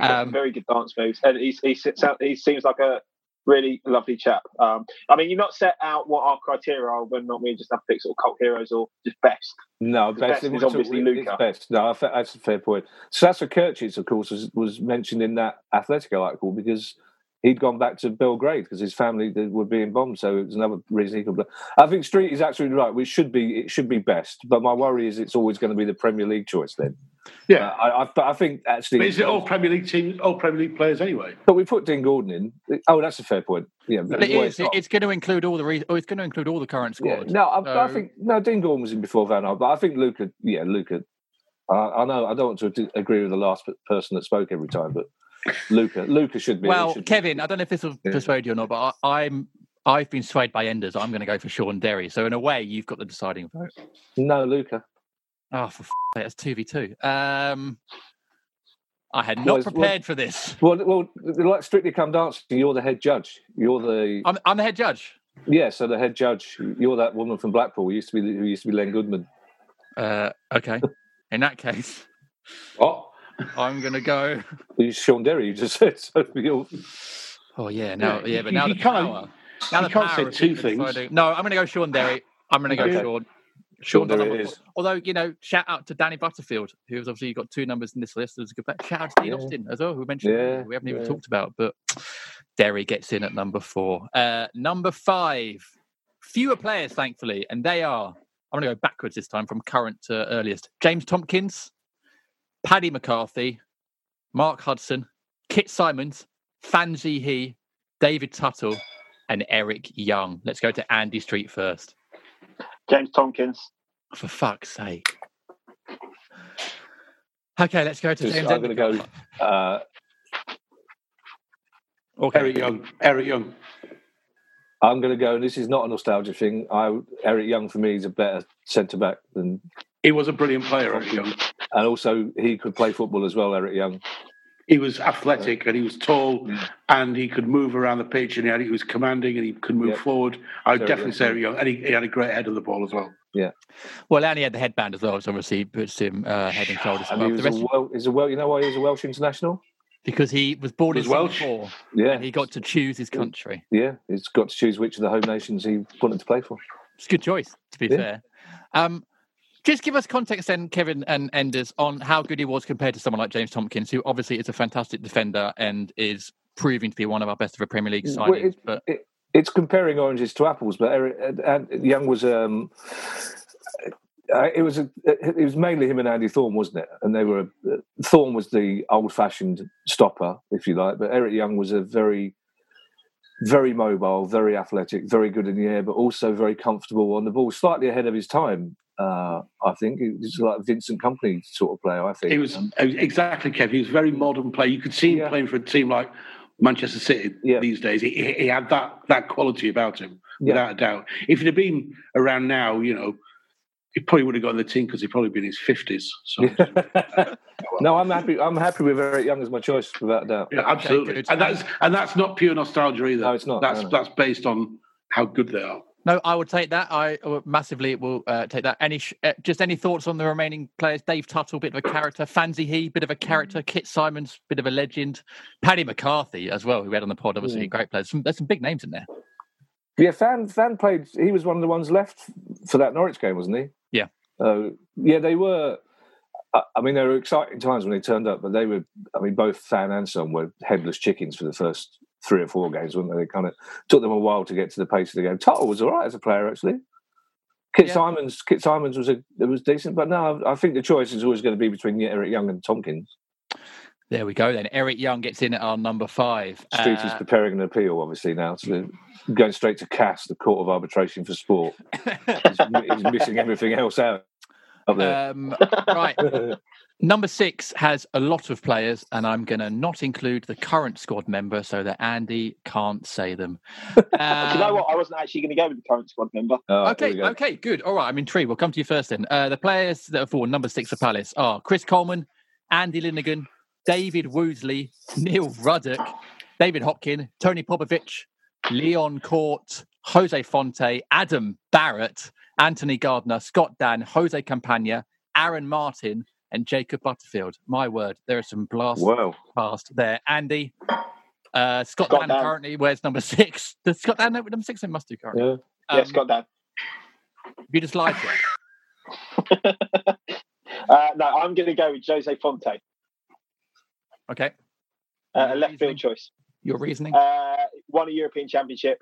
Um, very good dance moves, and he's, he sits. He seems like a really lovely chap. Um, I mean, you've not set out what our criteria are. Whether or not we just have to pick sort of cult heroes or just best. No, best, best is obviously Luca. Best. No, that's a fair point. Sasa Curcic, of course, was, was mentioned in that Athletic article because he'd gone back to Belgrade because his family th- were being bombed. So it was another reason he could play. I think Street is absolutely right. We should be it should be best, but my worry is it's always going to be the Premier League choice then. Yeah. Uh, I, I, I think actually, But is it all Premier League teams, all Premier League players anyway? But we put Dean Gordon in. Oh, that's a fair point. Yeah, but that's it why is. not. It's going to include all the. Re- oh, it's going to include all the current Yeah, no, I, but I think no. Dean Gordon was in before Van Gaal, but I think Luca. Yeah, Luca. I I know I don't want to agree with the last person that spoke every time, but Luca, Luca should be. Well, should be- Kevin, I don't know if this will Yeah. persuade you or not, but I, I'm I've been swayed by Enders. I'm going to go for Sean Derry. So in a way, you've got the deciding vote. no, Luca. Oh, for f- sake, that's two v two. Um, I had not well- prepared for this. Well, well, like Strictly Come Dancing, you're the head judge. You're the I'm, I'm the head judge. yeah. So the head judge, you're that woman from Blackpool who used to be who used to be Len Goodman. Uh, okay. In that case, What? I'm going to go. Who's Sean Derry? You just said so. Oh yeah, now Yeah, but now you the can't- power. Now you the can't power say two things. No, I'm going to go Sean Derry. I'm going to go Okay. Sean. Sean Derry is. Although you know, shout out to Danny Butterfield, who's obviously got two numbers in this list. As a good player. Shout out to Dean Yeah. Austin as well, who we mentioned Yeah, we haven't even talked about. But Derry gets in at number four. Uh, number five, fewer players, thankfully, and they are. I'm going to go backwards this time from current to earliest. James Tomkins, Paddy McCarthy, Mark Hudson, Kit Symons, Fan Zhiyi, David Tuttle, and Eric Young. Let's go to Andy Street first. James Tomkins. For fuck's sake. Okay, let's go to just, James I'm going to go. Uh, Okay. Eric Young. Eric Young. I'm going to go. And this is not a nostalgia thing. I Eric Young for me is a better centre back than, He was a brilliant player, Eric Young. And also he could play football as well. Eric Young. He was athletic and he was tall Mm. and he could move around the pitch and he, had, he was commanding and he could move Yeah. forward. I would Very definitely good. say Eric Young. And he, he had a great head of the ball as well. Yeah. Well, and he had the headband as well, which obviously puts him uh, head and shoulders And he above was the a rest well. Is a well. You know why he was a Welsh international? because he was born Was in Welsh? Singapore Yeah, and he got to choose his country. yeah. He's got to choose which of the home nations he wanted to play for. It's a good choice, to be Yeah. fair. Um, just give us context then, Kevin and Enders, on how good he was compared to someone like James Tomkins, who obviously is a fantastic defender and is proving to be one of our best of a Premier League Well, signings. it- but it- it's comparing oranges to apples, but Eric, Young was um, uh, it was a, it was mainly him and Andy Thorn, wasn't it? And they were uh, Thorn was the old-fashioned stopper, if you like, but Eric Young was a very, very mobile, very athletic, very good in the air, but also very comfortable on the ball, slightly ahead of his time. Uh, I think he was like a Vincent Kompany sort of player. I think He was exactly, Kev. He was a very modern player. You could see him Yeah. playing for a team like Manchester City Yeah. these days. He, he he had that that quality about him, Yeah. without a doubt. If he'd have been around now, you know, he probably would have got in the team because he'd probably been in his fifties. So no, I'm happy. I'm happy with Eric Young as my choice, without a doubt. yeah, absolutely. good. and that's and that's not pure nostalgia either. No, it's not. That's No, no. that's based on how good they are. No, I would take that. I uh, massively will uh, take that. Any sh- uh, just any thoughts on the remaining players? Dave Tuttle, bit of a character. Fan Zhiyi, bit of a character. Kit Symons, bit of a legend. Paddy McCarthy as well, who we had on the pod. Obviously, Mm. great players. Some, there's some big names in there. Yeah, Fan Fan played. He was one of the ones left for that Norwich game, wasn't he? Yeah. Uh, yeah, they were. I I mean, there were exciting times when they turned up, but they were. I mean, both Fan and Sun were headless chickens for the first three or four games, weren't they? They kind of took them a while to get to the pace of the game. Tuttle was all right as a player, actually. Kit Yeah. Symons, Kit Symons was a it was decent, but no, I think the choice is always going to be between Eric Young and Tomkins. There we go. Then Eric Young gets in at our number five. Street is Uh, preparing an appeal, obviously now, so going straight to CAS, the Court of Arbitration for Sport. he's, he's missing everything else out. Um, right. Number six has a lot of players, and I'm going to not include the current squad member so that Andy can't say them. Do you know Um, what? I wasn't actually going to go with the current squad member. All right, Okay, go. okay, good. All right, I'm intrigued. We'll come to you first then. Uh, the players that are for number six for Palace are Chris Coleman, Andy Linighan, David Woozley, Neil Ruddock, David Hopkin, Tony Popovic, Leon Cort, Jose Fonte, Adam Barrett, Anthony Gardner, Scott Dann, Jose Campaña, Aaron Martin, and Jacob Butterfield. My word, there are some blasts Wow. past there. Andy, uh, Scott, Scott Dann, Dann. currently wears number six. Does Scott Dann know number six? It must do currently. Yeah. yeah, Um, Scott Dann. You just lied to uh, no, I'm going to go with Jose Fonte, Okay. uh, a left reasoning? field choice. Your reasoning? Uh, won a European Championship.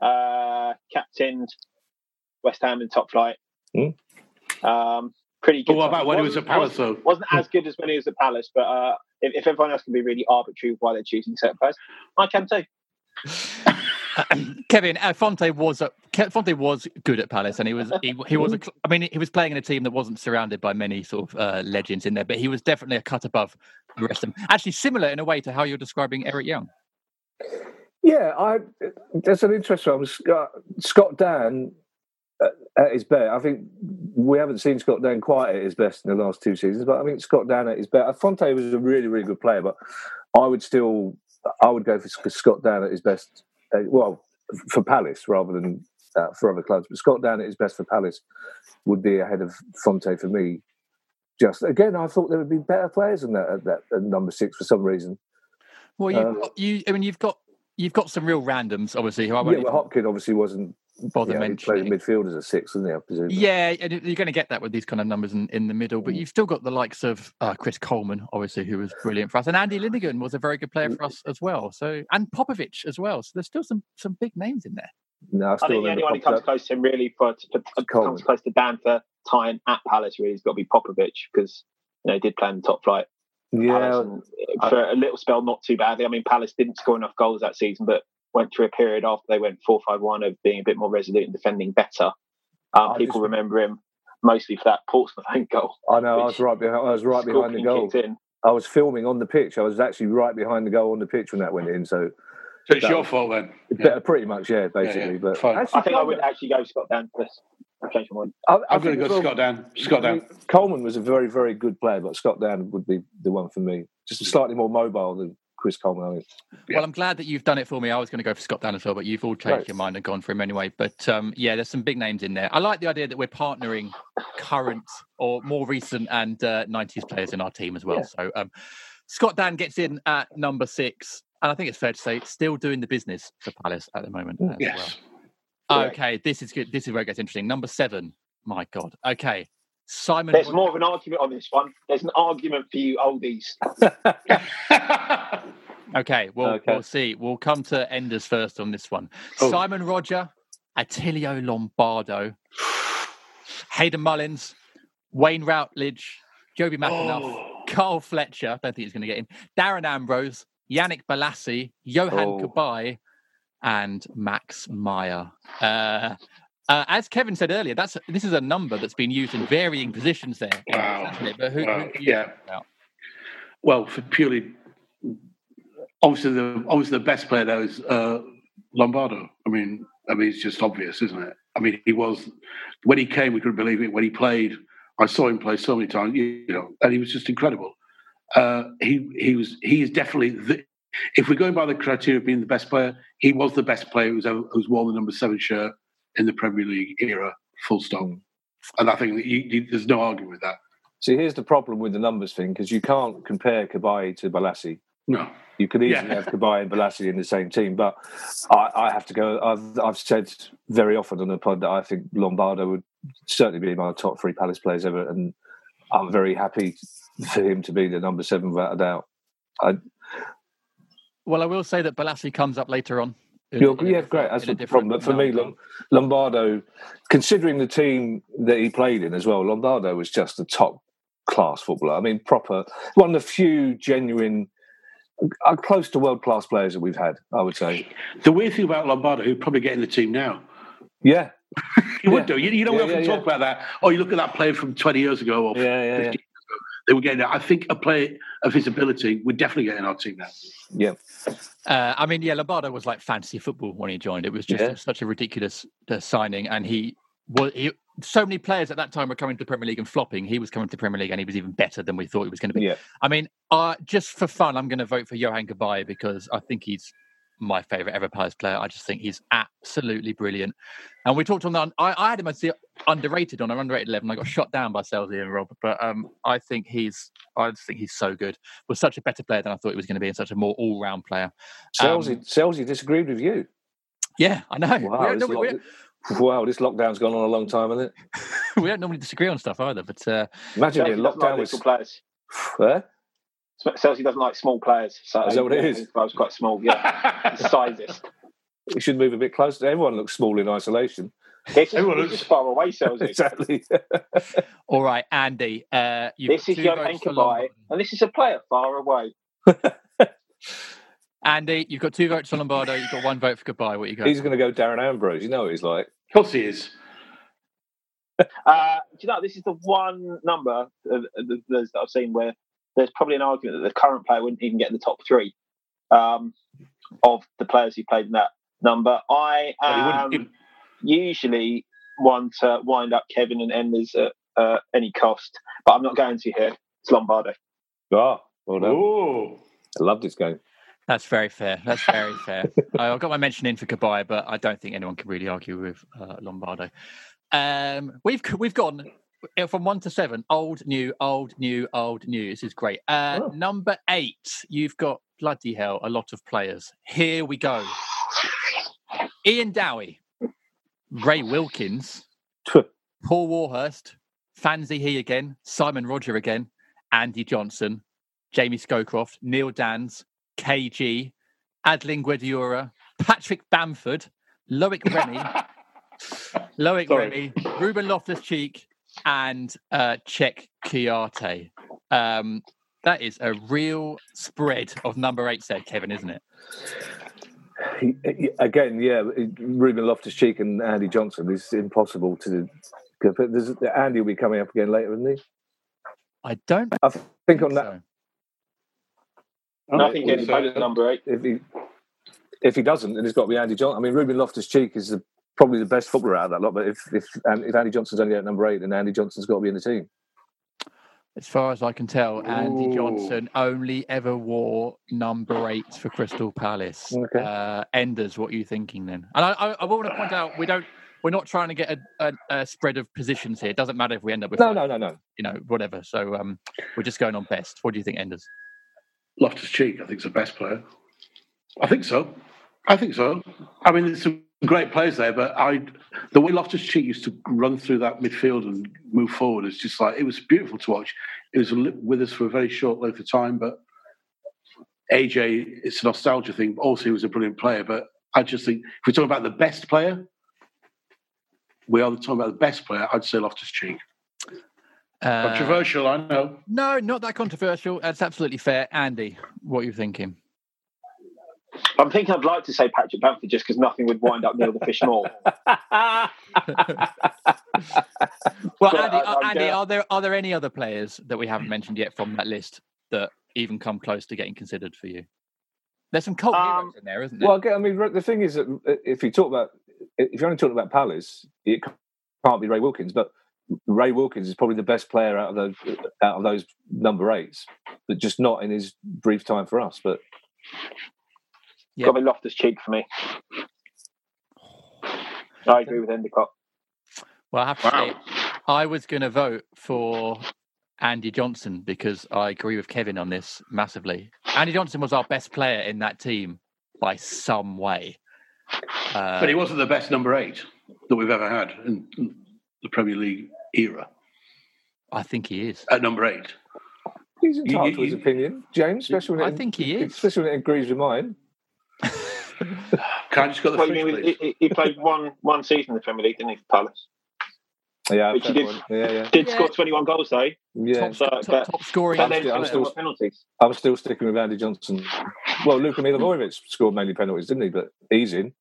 Uh, captained West Ham in top flight. Hmm. Um, pretty good. But what top- about when he was wasn't- at Palace, though? Wasn't as good as when he was at Palace, but uh, if, if everyone else can be really arbitrary why they're choosing certain players, I can too. Kevin uh, Fonte was a, Fonte was good at Palace, and he was he, he was a, cl- I mean he was playing in a team that wasn't surrounded by many sort of uh, legends in there, but he was definitely a cut above the rest of them. Actually, similar in a way to how you're describing Eric Young. Yeah, I. That's an interesting one. Scott, Scott Dann at, his best. I think we haven't seen Scott Dann quite at his best in the last two seasons, but I think Scott Dann at his best. Fonte was a really, really good player, but I would still, I would go for Scott Dann at his best. Uh, well, for Palace rather than uh, for other clubs, but Scott Dann at his best for Palace would be ahead of Fonte for me. Just again, I thought there would be better players than that at that at number six for some reason. Well, you've Um, got, you I mean you've got you've got some real randoms, obviously. Who I Yeah, well, Hopkins obviously wasn't bother yeah, he played mentioning. midfield as a six, isn't he? I presume. Yeah, and you're going to get that with these kind of numbers in, in the middle, Mm. but you've still got the likes of uh, Chris Coleman, obviously, who was brilliant for us, and Andy Linighan was a very good player for us as well. So, and Popovic as well. So, there's still some some big names in there. No, I I think the only one who Pop- comes close to him really for, for, for comes close to Dann for time at Palace really has got to be Popovic because you know he did play in the top flight. Palace Yeah, and uh, for a little spell, not too badly. I mean, Palace didn't score enough goals that season, but went through a period after they went four five one of being a bit more resolute and defending better. Um, I people just- remember him mostly for that Portsmouth own goal. I know. I was right behind. I was right behind the goal. in. I was filming on the pitch. I was actually right behind the goal on the pitch when that went in. So, So it's That your was- fault then. yeah. pretty much, yeah, basically. Yeah, yeah. But Fine. actually, I think I would actually go Scott Dann for this. I've. I, I going to go well- Scott Dann. Scott Dann. Coleman was a very, very good player, but Scott Dann would be the one for me. Just slightly more mobile than Chris Coleman. I think. Yeah. Well, I'm glad that you've done it for me. I was going to go for Scott Dann but you've all changed Right. your mind and gone for him anyway. But um, yeah, there's some big names in there. I like the idea that we're partnering current or more recent and uh, 90s players in our team as well. Yeah. So um, Scott Dann gets in at number six. And I think it's fair to say, still doing the business for Palace at the moment as Yes. well. Okay, this is good. This is where it gets interesting. Number seven. My God. Okay. Simon. There's more of an argument on this one. There's an argument for you oldies. Okay, well, Okay. we'll see. We'll come to Enders first on this one. Oh. Simon Rodger, Attilio Lombardo, Hayden Mullins, Wayne Routledge, Jobi McAnuff, Oh. Carl Fletcher. I Don't think he's going to get in. Darren Ambrose, Yannick Bolasie, Yohan Oh. Cabaye, and Max Meyer. Uh, uh, as Kevin said earlier, that's this is a number that's been used in varying positions there. Wow. But who, Wow. who you Yeah. about? Well, for purely, obviously the obviously the best player there is uh, Lombardo. I mean, I mean it's just obvious, isn't it? I mean, he was when he came, we couldn't believe it. When he played, I saw him play so many times, you know, and he was just incredible. Uh, he he was he is definitely the. If we're going by the criteria of being the best player, he was the best player who's ever, who's worn the number seven shirt in the Premier League era. Full stop. Mm. And I think that you, you, there's no arguing with that. See, here's the problem with the numbers thing because you can't compare Cabaye to Bolasie. No. You could easily Yeah. have Cabaye and Bolasie in the same team, but I, I have to go. I've, I've said very often on the pod that I think Lombardo would certainly be my top three Palace players ever, and I'm very happy for him to be the number seven without a doubt. I, Well, I will say that Bolasie comes up later on. in- in yeah, great. That's a the problem. But for me, Lombardo, considering the team that he played in as well, Lombardo was just a top class footballer. I mean, proper one of the few genuine, uh, close to world class players that we've had. I would say. The weird thing about Lombardo, he'd probably get in the team now. Yeah, He would do. You, you know, we often yeah, talk about that. Oh, you look at that player from 20 years ago or yeah, yeah, 50 yeah. years ago. They were getting it. I think a player of his ability would definitely get in our team now. yeah. Uh, I mean, yeah, Lombardo was like fantasy football when he joined. It was just Yeah. such a ridiculous uh, signing, and he was. He, so many players at that time were coming to the Premier League and flopping. He was coming to the Premier League, and he was even better than we thought he was going to be. Yeah. I mean, uh, just for fun, I'm going to vote for Yohan Cabaye because I think he's my favourite ever Palace player. I just think he's absolutely brilliant. And we talked on that. I, I had him as the underrated on our underrated eleven. I got shot down by Selzy and Rob, but um, I think he's I just think he's so good. Was such a better player than I thought he was going to be, and such a more all round player. Selzy, Um, Selzy disagreed with you. Yeah, I know. Wow, we, don't, this normally, lock- wow, this lockdown's gone on a long time, hasn't it? we, we don't normally disagree on stuff either, but uh, Imagine Selzy being doesn't locked like down with. little players. Eh? Selzy doesn't like small players. So Is that what it is? I was quite small. Yeah, the sizes. You should move a bit closer. Everyone looks small in isolation. This is, Everyone this looks- is far away, Selzy. exactly. all right, Andy. Uh, you've This is two Joe votes for Henkerbye, Lombard. and this is a player far away. Andy, you've got two votes for Lombardo. You've got one vote for goodbye. What you got? He's going to go Darren Ambrose. You know what he's like. Of course he is. Uh, do you know this is the one number of, of the- those that I've seen where there's probably an argument that the current player wouldn't even get in the top three um, of the players who played in that number. I am wouldn't- usually one to wind up Kevin and Enders at uh, any cost, but I'm not going to here. It's Lombardo. Ah, well done. Oh, I love this game. That's very fair. That's very fair. I got my mention in for goodbye, but I don't think anyone can really argue with uh, Lombardo. Um, we've we've gone uh, from one to seven. Old, new, old, new, old, new. This is great. Uh, Oh. Number eight, you've got bloody hell a lot of players. Here we go. Ian Dowie, Ray Wilkins, Paul Warhurst, Fan Zhiyi again, Simon Rodger again, Andy Johnson, Jamie Scowcroft, Neil Danns, KG, Adlène Guédioura, Patrick Bamford, Loic Remy, Loic Sorry. Remy, Ruben Loftus Cheek, and uh, Cheikhou Kouyaté. Um, that is a real spread of number eight there, Kevin, isn't it? He, he- again, yeah, Ruben Loftus Cheek and Andy Johnson is impossible to. There's, Andy will be coming up again later, isn't he? I don't I think on that, so. Nothing getting so- voted number eight. if he if he doesn't, then it's got to be Andy Johnson. I mean, Ruben Loftus Cheek is the, probably the best footballer out of that lot. But if if and if Andy Johnson's only at number eight, then Andy Johnson's got to be in the team. As far as I can tell, Andy Ooh. Johnson only ever wore number eight for Crystal Palace. Okay. Uh, Enders, what are you thinking then? And I, I, I want to point out we don't. We're not trying to get a, a, a spread of positions here. It doesn't matter if we end up with No, five, no, no, no. you know whatever. So um, we're just going on best. What do you think, Enders? Loftus Cheek, I think, is the best player. I think so. I think so. I mean, there's some great players there, but I, the way Loftus Cheek used to run through that midfield and move forward is just like it was beautiful to watch. It was with us for a very short length of time, but AJ, it's a nostalgia thing. Also, he was a brilliant player. But I just think if we're talking about the best player, we are talking about the best player. I'd say Loftus Cheek. Uh, Controversial, I know. no, not that controversial. That's absolutely fair. Andy, what are you thinking? I'm thinking I'd like to say Patrick Bamford just because nothing would wind up Neil the Fish more. Well, But Andy, I- uh, Andy, gonna- are there are there any other players that we haven't mentioned yet from that list that even come close to getting considered for you? There's some cult Um, heroes in there, isn't there? Well, I mean, the thing is that uh, if you talk about if you're only talking about Palace, it can't be Ray Wilkins, but Ray Wilkins is probably the best player out of those out of those number eights, but just not in his brief time for us. But Yeah. Got to be Loftus Cheek for me. I agree with Endicott. Well, I have to Wow. say, I was going to vote for Andy Johnson because I agree with Kevin on this massively. Andy Johnson was our best player in that team by some way. Uh, But he wasn't the best number eight that we've ever had in the Premier League era I think he is. at number eight. he's entitled you- to his you- opinion, James. Especially when I it, think he is. especially when it agrees with mine. Can I just got the Well, you he, he- he played one one season in the Premier League, didn't he, for Palace? Yeah, Which he did. point. yeah, yeah. Did Yeah. score 21 goals, though. yeah. top, So, top, but- top scoring. But then still- I'm I'm still- penalties. I'm still sticking with Andy Johnson. Well, Luka Milivojevic scored mainly penalties, didn't he? But he's in.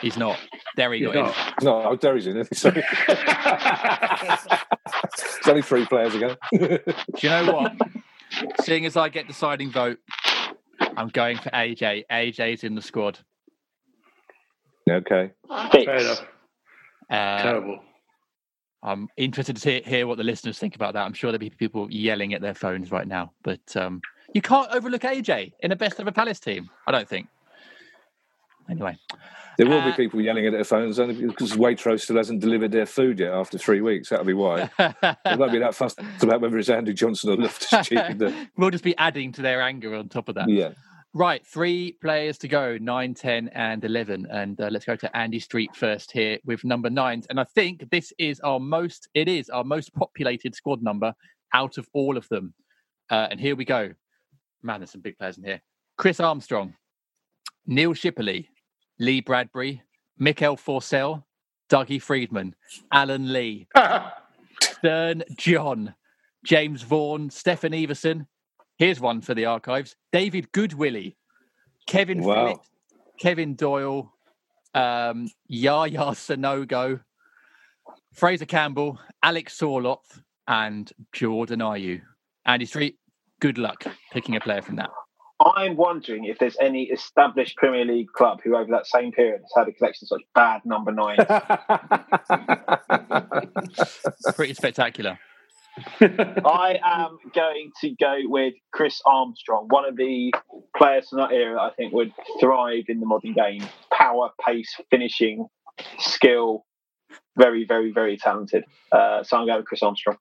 He's not. There he He's got in. not. No, oh, Derry's in. Isn't? Sorry. it's only three players again. Do you know what? Seeing as I get deciding vote, I'm going for AJ. AJ's in the squad. okay. Fair enough. Uh, Terrible. I'm interested to hear, hear what the listeners think about that. I'm sure there'll be people yelling at their phones right now, but um, you can't overlook AJ in a best ever Palace team. I don't think. Anyway, There will Uh, be people yelling at their phones only because Waitrose still hasn't delivered their food yet after three weeks. That'll be why. They won't be that fussed about whether it's Andy Johnson or Loftus Cheek. we'll just be adding to their anger on top of that. Yeah. Right, three players to go 9, 10, and 11. And uh, let's go to Andy Street first here with number nine. And I think this is our most, it is our most populated squad number out of all of them. Uh, and here we go. Man, there's some big players in here. Chris Armstrong, Neil Shipperley, Lee Bradbury, Mikael Forssell, Dougie Freedman, Alan Lee, Stern John, James Vaughan, Stefan Everson. Here's one for the archives David Goodwillie, Kevin Wow. Phillips, Kevin Doyle, um, Yaya Sanogo, Frazier Campbell, Alex Sorloth, and Jordan Ayew. Andy Street, good luck picking a player from that. I'm wondering if there's any established Premier League club who, over that same period, has had a collection of such bad number nine. Pretty spectacular. I am going to go with Chris Armstrong, one of the players from that era I think would thrive in the modern game. Power, pace, finishing, skill, very, very, very talented. Uh, so I'm going with Chris Armstrong.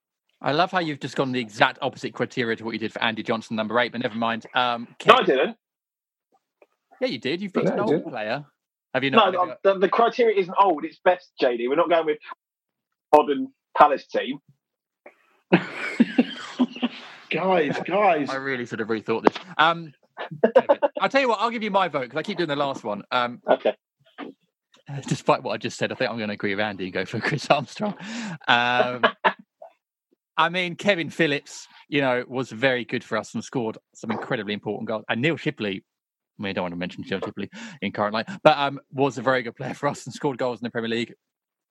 I love how you've just gone the exact opposite criteria to what you did for Andy Johnson, number eight, but never mind. Um, No, I didn't. Yeah, you did. You've picked Yeah, an old player. Have you No, not? the, the criteria isn't old. It's best, JD. We're not going with modern Palace team. guys, guys. I really should have rethought this. Um, I'll tell you what. I'll give you my vote because I keep doing the last one. Um, Okay. despite what I just said, I think I'm going to agree with Andy and go for Chris Armstrong. Um, I mean, Kevin Phillips, you know, was very good for us and scored some incredibly important goals. And Neil Shipley, I mean, I don't want to mention Neil Shipley in current line, but um, was a very good player for us and scored goals in the Premier League.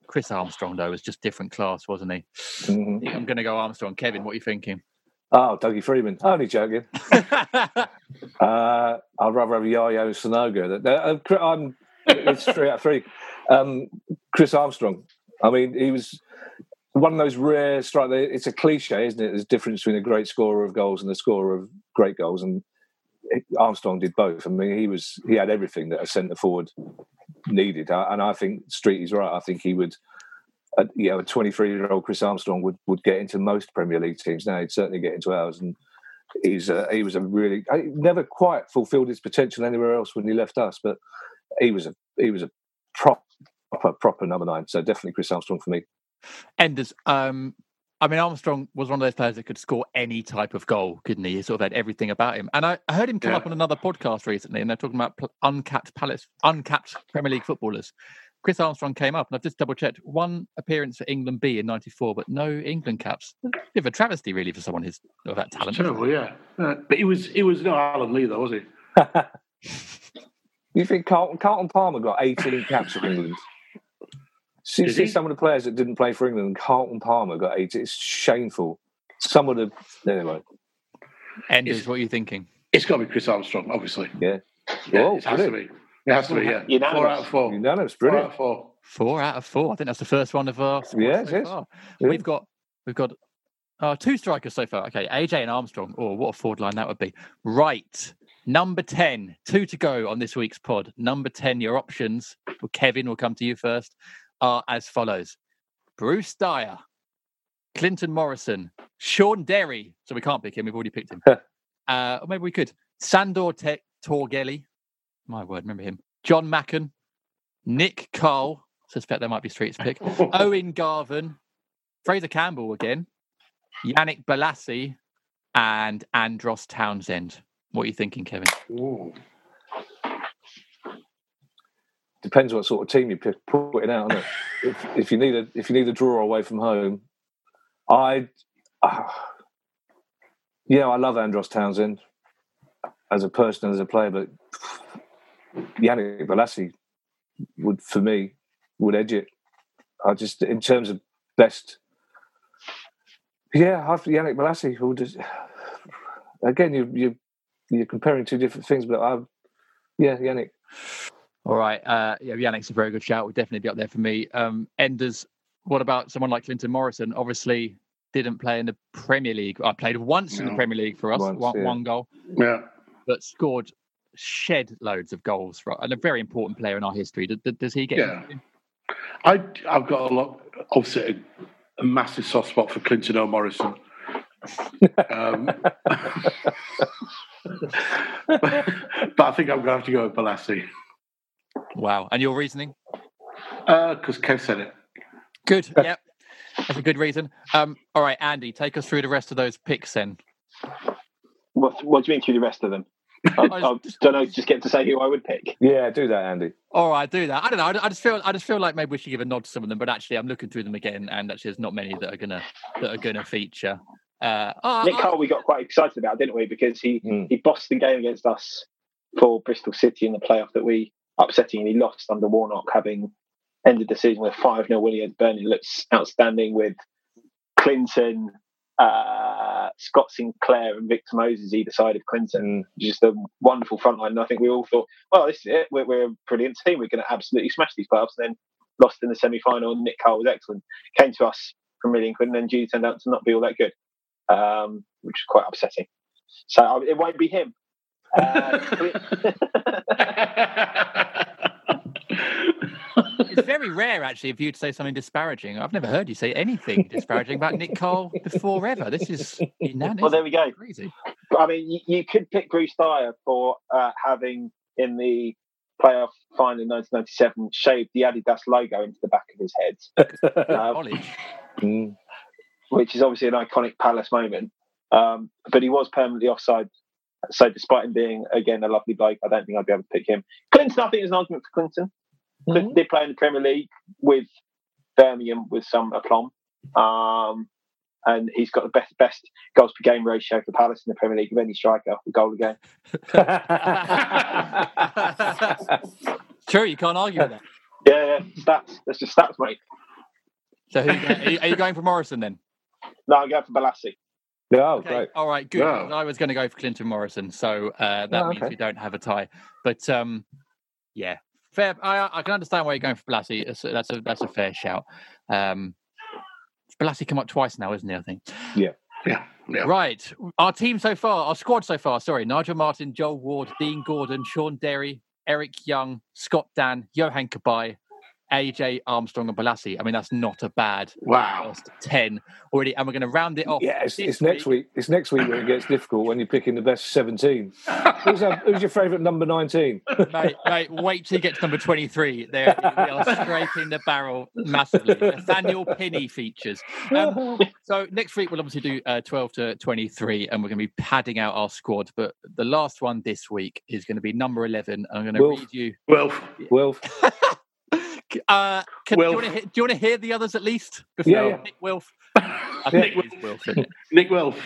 Chris Armstrong, though, was just different class, wasn't he? Mhm. I'm going to go Armstrong. Kevin, what are you thinking? Oh, Dougie Freedman. Only joking. Uh, I'd rather have Yaya Sanogo. That- I'm, it's three out of three. Um, Chris Armstrong. I mean, he was one of those rare strike. It's a cliche, isn't it? There's a difference between a great scorer of goals and a scorer of great goals, and Armstrong did both. I mean, he was he had everything that a centre forward needed, and I think Street is right. I think he would. Uh, you know, a 23 year old Chris Armstrong would, would get into most Premier League teams now. He'd certainly get into ours, and he's uh, he was a really he never quite fulfilled his potential anywhere else when he left us, but he was a he was a proper proper number nine. So definitely Chris Armstrong for me. Enders. Um, I mean, Armstrong was one of those players that could score any type of goal, couldn't he? He sort of had everything about him. And I, I heard him come Yeah. up on another podcast recently, and they're talking about pl- uncapped Palace, uncapped Premier League footballers. Chris Armstrong came up, and I've just double checked one appearance for England B in '94, but no England caps. Bit of a travesty, really, for someone who's of that talent. isn't? Terrible, yeah. Uh, but he was he was no Alan Lee though, was he? You think Carlton, Carlton Palmer got 18 caps for England? See, Did see some of the players that didn't play for England. Carlton Palmer got 18. It's shameful. Some of the anyway. Enders, Is- what are you thinking? It's got to be Chris Armstrong, obviously. Yeah. Yeah, Oh, it has to be. It has to be. Yeah, Unanimous. four out of four. Unanimous, Four out of four. Four out of four. I think that's the first one of our squad Yeah, so it is. far. Yeah. We've got we've got uh, two strikers so far. Okay, AJ and Armstrong. Oh, what a forward line that would be. Right. Number 10, two to go on this week's pod. Number 10, your options for Kevin, will come to you first, are as follows Bruce Dyer, Clinton Morrison, Sean Derry. So we can't pick him, we've already picked him. uh, or maybe we could. Sandor Te- Torghelle. My word, remember him. John Macken, Nick Carle. Suspect there might be Street's pick. Owen Garvan, Frazier Campbell again, Yannick Bolasie, and Andros Townsend. What are you thinking, Kevin? Ooh. Depends what sort of team you pick, putting out. doesn't it? if, if you need a if you need a draw away from home, I, uh, yeah, I love Andros Townsend as a person and as a player, but Yannick Bolasie would for me would edge it. I just in terms of best, yeah, after Yannick Bolasie, who just again you you you're comparing two different things, but I, yeah, Yannick. All right. Uh, yeah, Yannick's a very good shout. Would definitely be up there for me. Um, Enders, what about someone like Clinton Morrison? Obviously, didn't play in the Premier League. I played once in the Premier League for us, Once, one, yeah. one goal, Yeah. but scored shed loads of goals for, and a very important player in our history. Does, does he get? Yeah. I, I've got a lot, obviously, a, a massive soft spot for Clinton O'Morrison. um, but, but I think I'm going to have to go with Bolasie Wow. And your reasoning? because Kev said it. Good. Yep. That's a good reason. Um, all right, Andy, take us through the rest of those picks then. What, what do you mean through the rest of them? I, I don't know. Just get to say who I would pick. Yeah, do that, Andy. All right, do that. I don't know. I, I just feel I just feel like maybe we should give a nod to some of them, but actually, I'm looking through them again, and actually, there's not many that are gonna that are gonna feature. Uh, oh, Nick I- Cole, we got quite excited about, didn't we? Because he Mm. he bossed the game against us for Bristol City in the playoff that we upsetting. He lost under Warnock, having ended the season with five 0 winning against Burnley. Looks outstanding with Clinton, uh, Scott Sinclair, and Victor Moses either side of Clinton. Mm. Just a wonderful front line. And I think we all thought, well, this is it. We're, we're a brilliant team. We're going to absolutely smash these playoffs. And then lost in the semi final. And Nick Carle was excellent. Came to us from million quid, and then Judy turned out to not be all that good, um, which is quite upsetting. So uh, it won't be him. It's very rare, actually, of you to say something disparaging. I've never heard you say anything disparaging about Nick Cole before ever. This is unanimous. well, there we go. Crazy. I mean, you, you could pick Bruce Dyer for uh, having in the playoff final in 1997 shaved the Adidas logo into the back of his head, uh. Mm. which is obviously an iconic Palace moment. Um, but he was permanently offside. So, despite him being again a lovely bloke, I don't think I'd be able to pick him. Clinton, I think, is an argument for Clinton. Clinton did play in the Premier League with Birmingham with some aplomb. Um, and he's got the best best goals per game ratio for Palace in the Premier League of any striker, a goal a game. True, you can't argue with that. Yeah, yeah, stats. That's just stats, mate. So, who, are, you, are you going for Morrison then? No, I'm going for Bolasie. Oh, Okay, great. all right, good. I was going to go for Clinton Morrison, so uh, that Oh, means okay. we don't have a tie. But um, yeah, fair. I, I can understand why you're going for Bolasie. That's a, that's a fair shout. Um, Bolasie come up twice now, isn't he? I think. Yeah, yeah. Right, our team so far, our squad so far. Sorry, Nigel Martyn, Joel Ward, Dean Gordon, Sean Derry, Eric Young, Scott Dann, Yohan Cabaye, AJ Armstrong, and Bolasie. I mean, that's not a bad Wow. ten already, and we're going to round it off. Yeah, it's, this it's next week. It's next week where it gets difficult when you're picking the best 17. Who's, that, who's your favourite number 19? mate, mate, wait till you get to number 23. There, we are scraping the barrel massively. Nathaniel Pinney features. Um, so next week we'll obviously do uh, 12 to 23, and we're going to be padding out our squad. But the last one this week is going to be number 11. I'm going to Wolf. read you. Well, Wilf. Uh, can, do, you Wilf. want to hear, do you want to hear the others at least? Before Yeah, yeah. Nick Wilf. I think it is Wilf, isn't it? Nick Welf.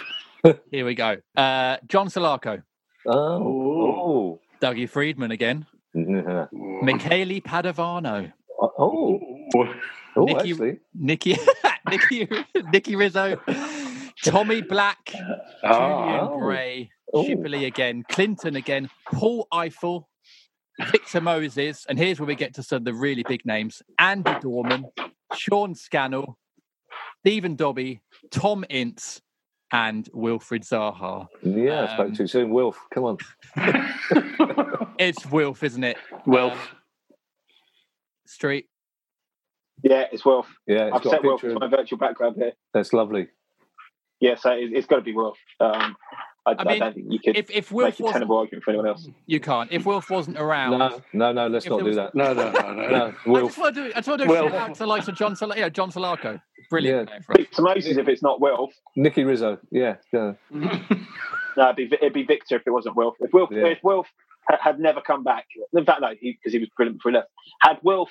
Here we go. Uh, John Salako, Oh. Dougie Freedman again, Oh. Michele Padovano. Oh. Oh, Oh, Nicky- actually. Nicky, Nicky, Nicky Rizzo, Tommy Black, Ah. Julian Gray, Oh. Shipley again, Clinton again, Paul Ifill, Victor Moses, and here's where we get to some of the really big names: Andy Dorman, Sean Scannell, Stephen Dobbie, Tom Ince, and Wilfried Zaha. Yeah, I spoke Um, too soon. Wilf, come on. It's Wilf, isn't it? Welf. Street. Yeah, it's Wilf. Yeah, it's I've got set a Wilf picture. as my virtual background here. That's lovely. Yeah, so it, it's got to be Wilf. Um, I, I, mean, don't think you could If if Wilf make a wasn't, tenable argument for anyone else. you can't. If Wilf wasn't around, No, no, no, let's not do was- that. No, no, no, no. No, I Wilf. just want to do. I just want to do a shout out to the likes of John, Sol- yeah, John Salako. Brilliant. Yeah. player for us. Victor Moses, if it's not Wilf, Nicky Rizzo. Yeah. yeah. no, it'd be, it'd be Victor if it wasn't Wilf. If Wilf, Yeah. if Wilf had never come back, in fact, no, because he, 'cause he was brilliant before he left. Had Wilf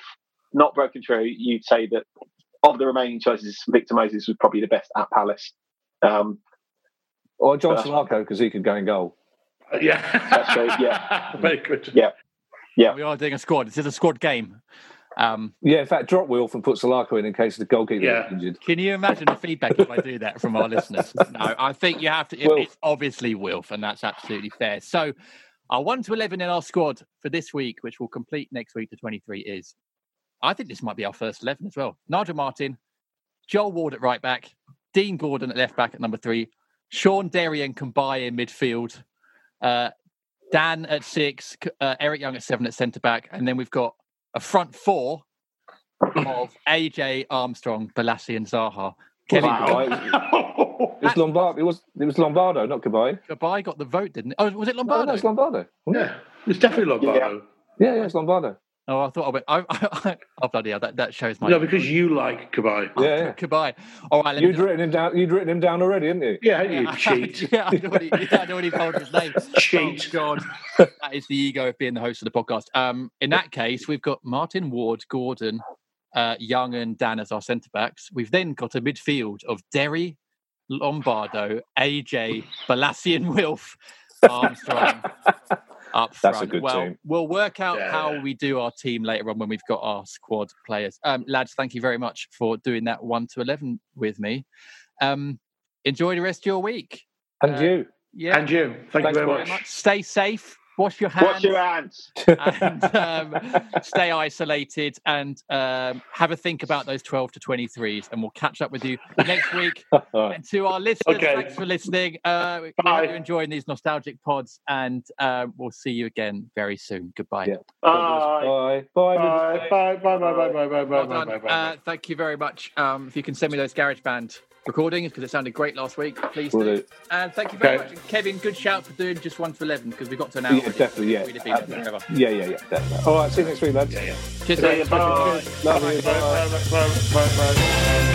not broken through, you'd say that of the remaining choices, Victor Moses was probably the best at Palace. Um, Or John Uh, because he could go in goal. Yeah. That's true, yeah. Very good. Yeah. Yeah. We are doing a squad. This is a squad game. Um, Yeah, in fact, drop Wilf and put Salako in in case the goalkeeper Yeah. is injured. can you imagine the feedback if I do that from our listeners? No, I think you have to. it- Wilf. It's obviously Wilf, and that's absolutely fair. So, our one to eleven in our squad for this week, which will complete next week to twenty three, is. I think this might be our first eleven as well. Nigel Martyn, Joel Ward at right back, Dean Gordon at left back at number three, Sean Derry and Cabaye in midfield, uh, Dann at six, uh, Eric Young at seven at centre back, and then we've got a front four of AJ Armstrong, Bolasie, and Zaha. Kevin Wow. It was Lombardo. It was it was Lombardo, not Cabaye. Cabaye got the vote, didn't it? Oh, was it No, Lombardo? no, it's Lombardo. Yeah, it's definitely Lombardo. Yeah, yeah, it's Lombardo. Oh, I thought I went. I, I, oh, bloody hell! That, that shows my. No, because you like Cabaye. Yeah, yeah. Goodbye. All right, let You'd written him down. You'd written him down already, hadn't you? Yeah, you cheat. yeah, I'd already, yeah, I'd already told his name. Cheat. Oh, God, that is the ego of being the host of the podcast. Um, in that case, we've got Martyn Ward, Gordon, uh, Young, and Dann as our centre backs. We've then got a midfield of Derry, Lombardo, AJ, Bolasie, and Wilf Armstrong up front. That's a good well, team. we'll work out Yeah. how we do our team later on when we've got our squad players. Um, lads, thank you very much for doing that one to eleven with me. Um, enjoy the rest of your week. And Uh, you. Yeah, And you. Thank Thanks you very very much. Stay safe. Wash your hands. Wash your hands. and um, stay isolated and um, have a think about those 12 to 23s and we'll catch up with you next week and to our listeners Okay. thanks for listening uh, we Bye. hope you're enjoying these nostalgic pods and uh, we'll see you again very soon goodbye Yeah. Bye. Bye. Bye. Bye, bye, bye, bye, bye, bye, bye, well bye, done. bye, bye, Uh, bye. thank you very much um, if you can send me those GarageBand recordings because it sounded great last week please Will do do. and thank you very Okay. much and kevin good shout for doing just one to 11 because we got to an hour Yeah, already. definitely, yeah. We'd have been there forever. Yeah, yeah, yeah. Definitely. All right. See you next week, lads. Yeah, yeah. Cheers, See you, mate. bye. Love you. Bye. Bye, bye, bye, bye, bye.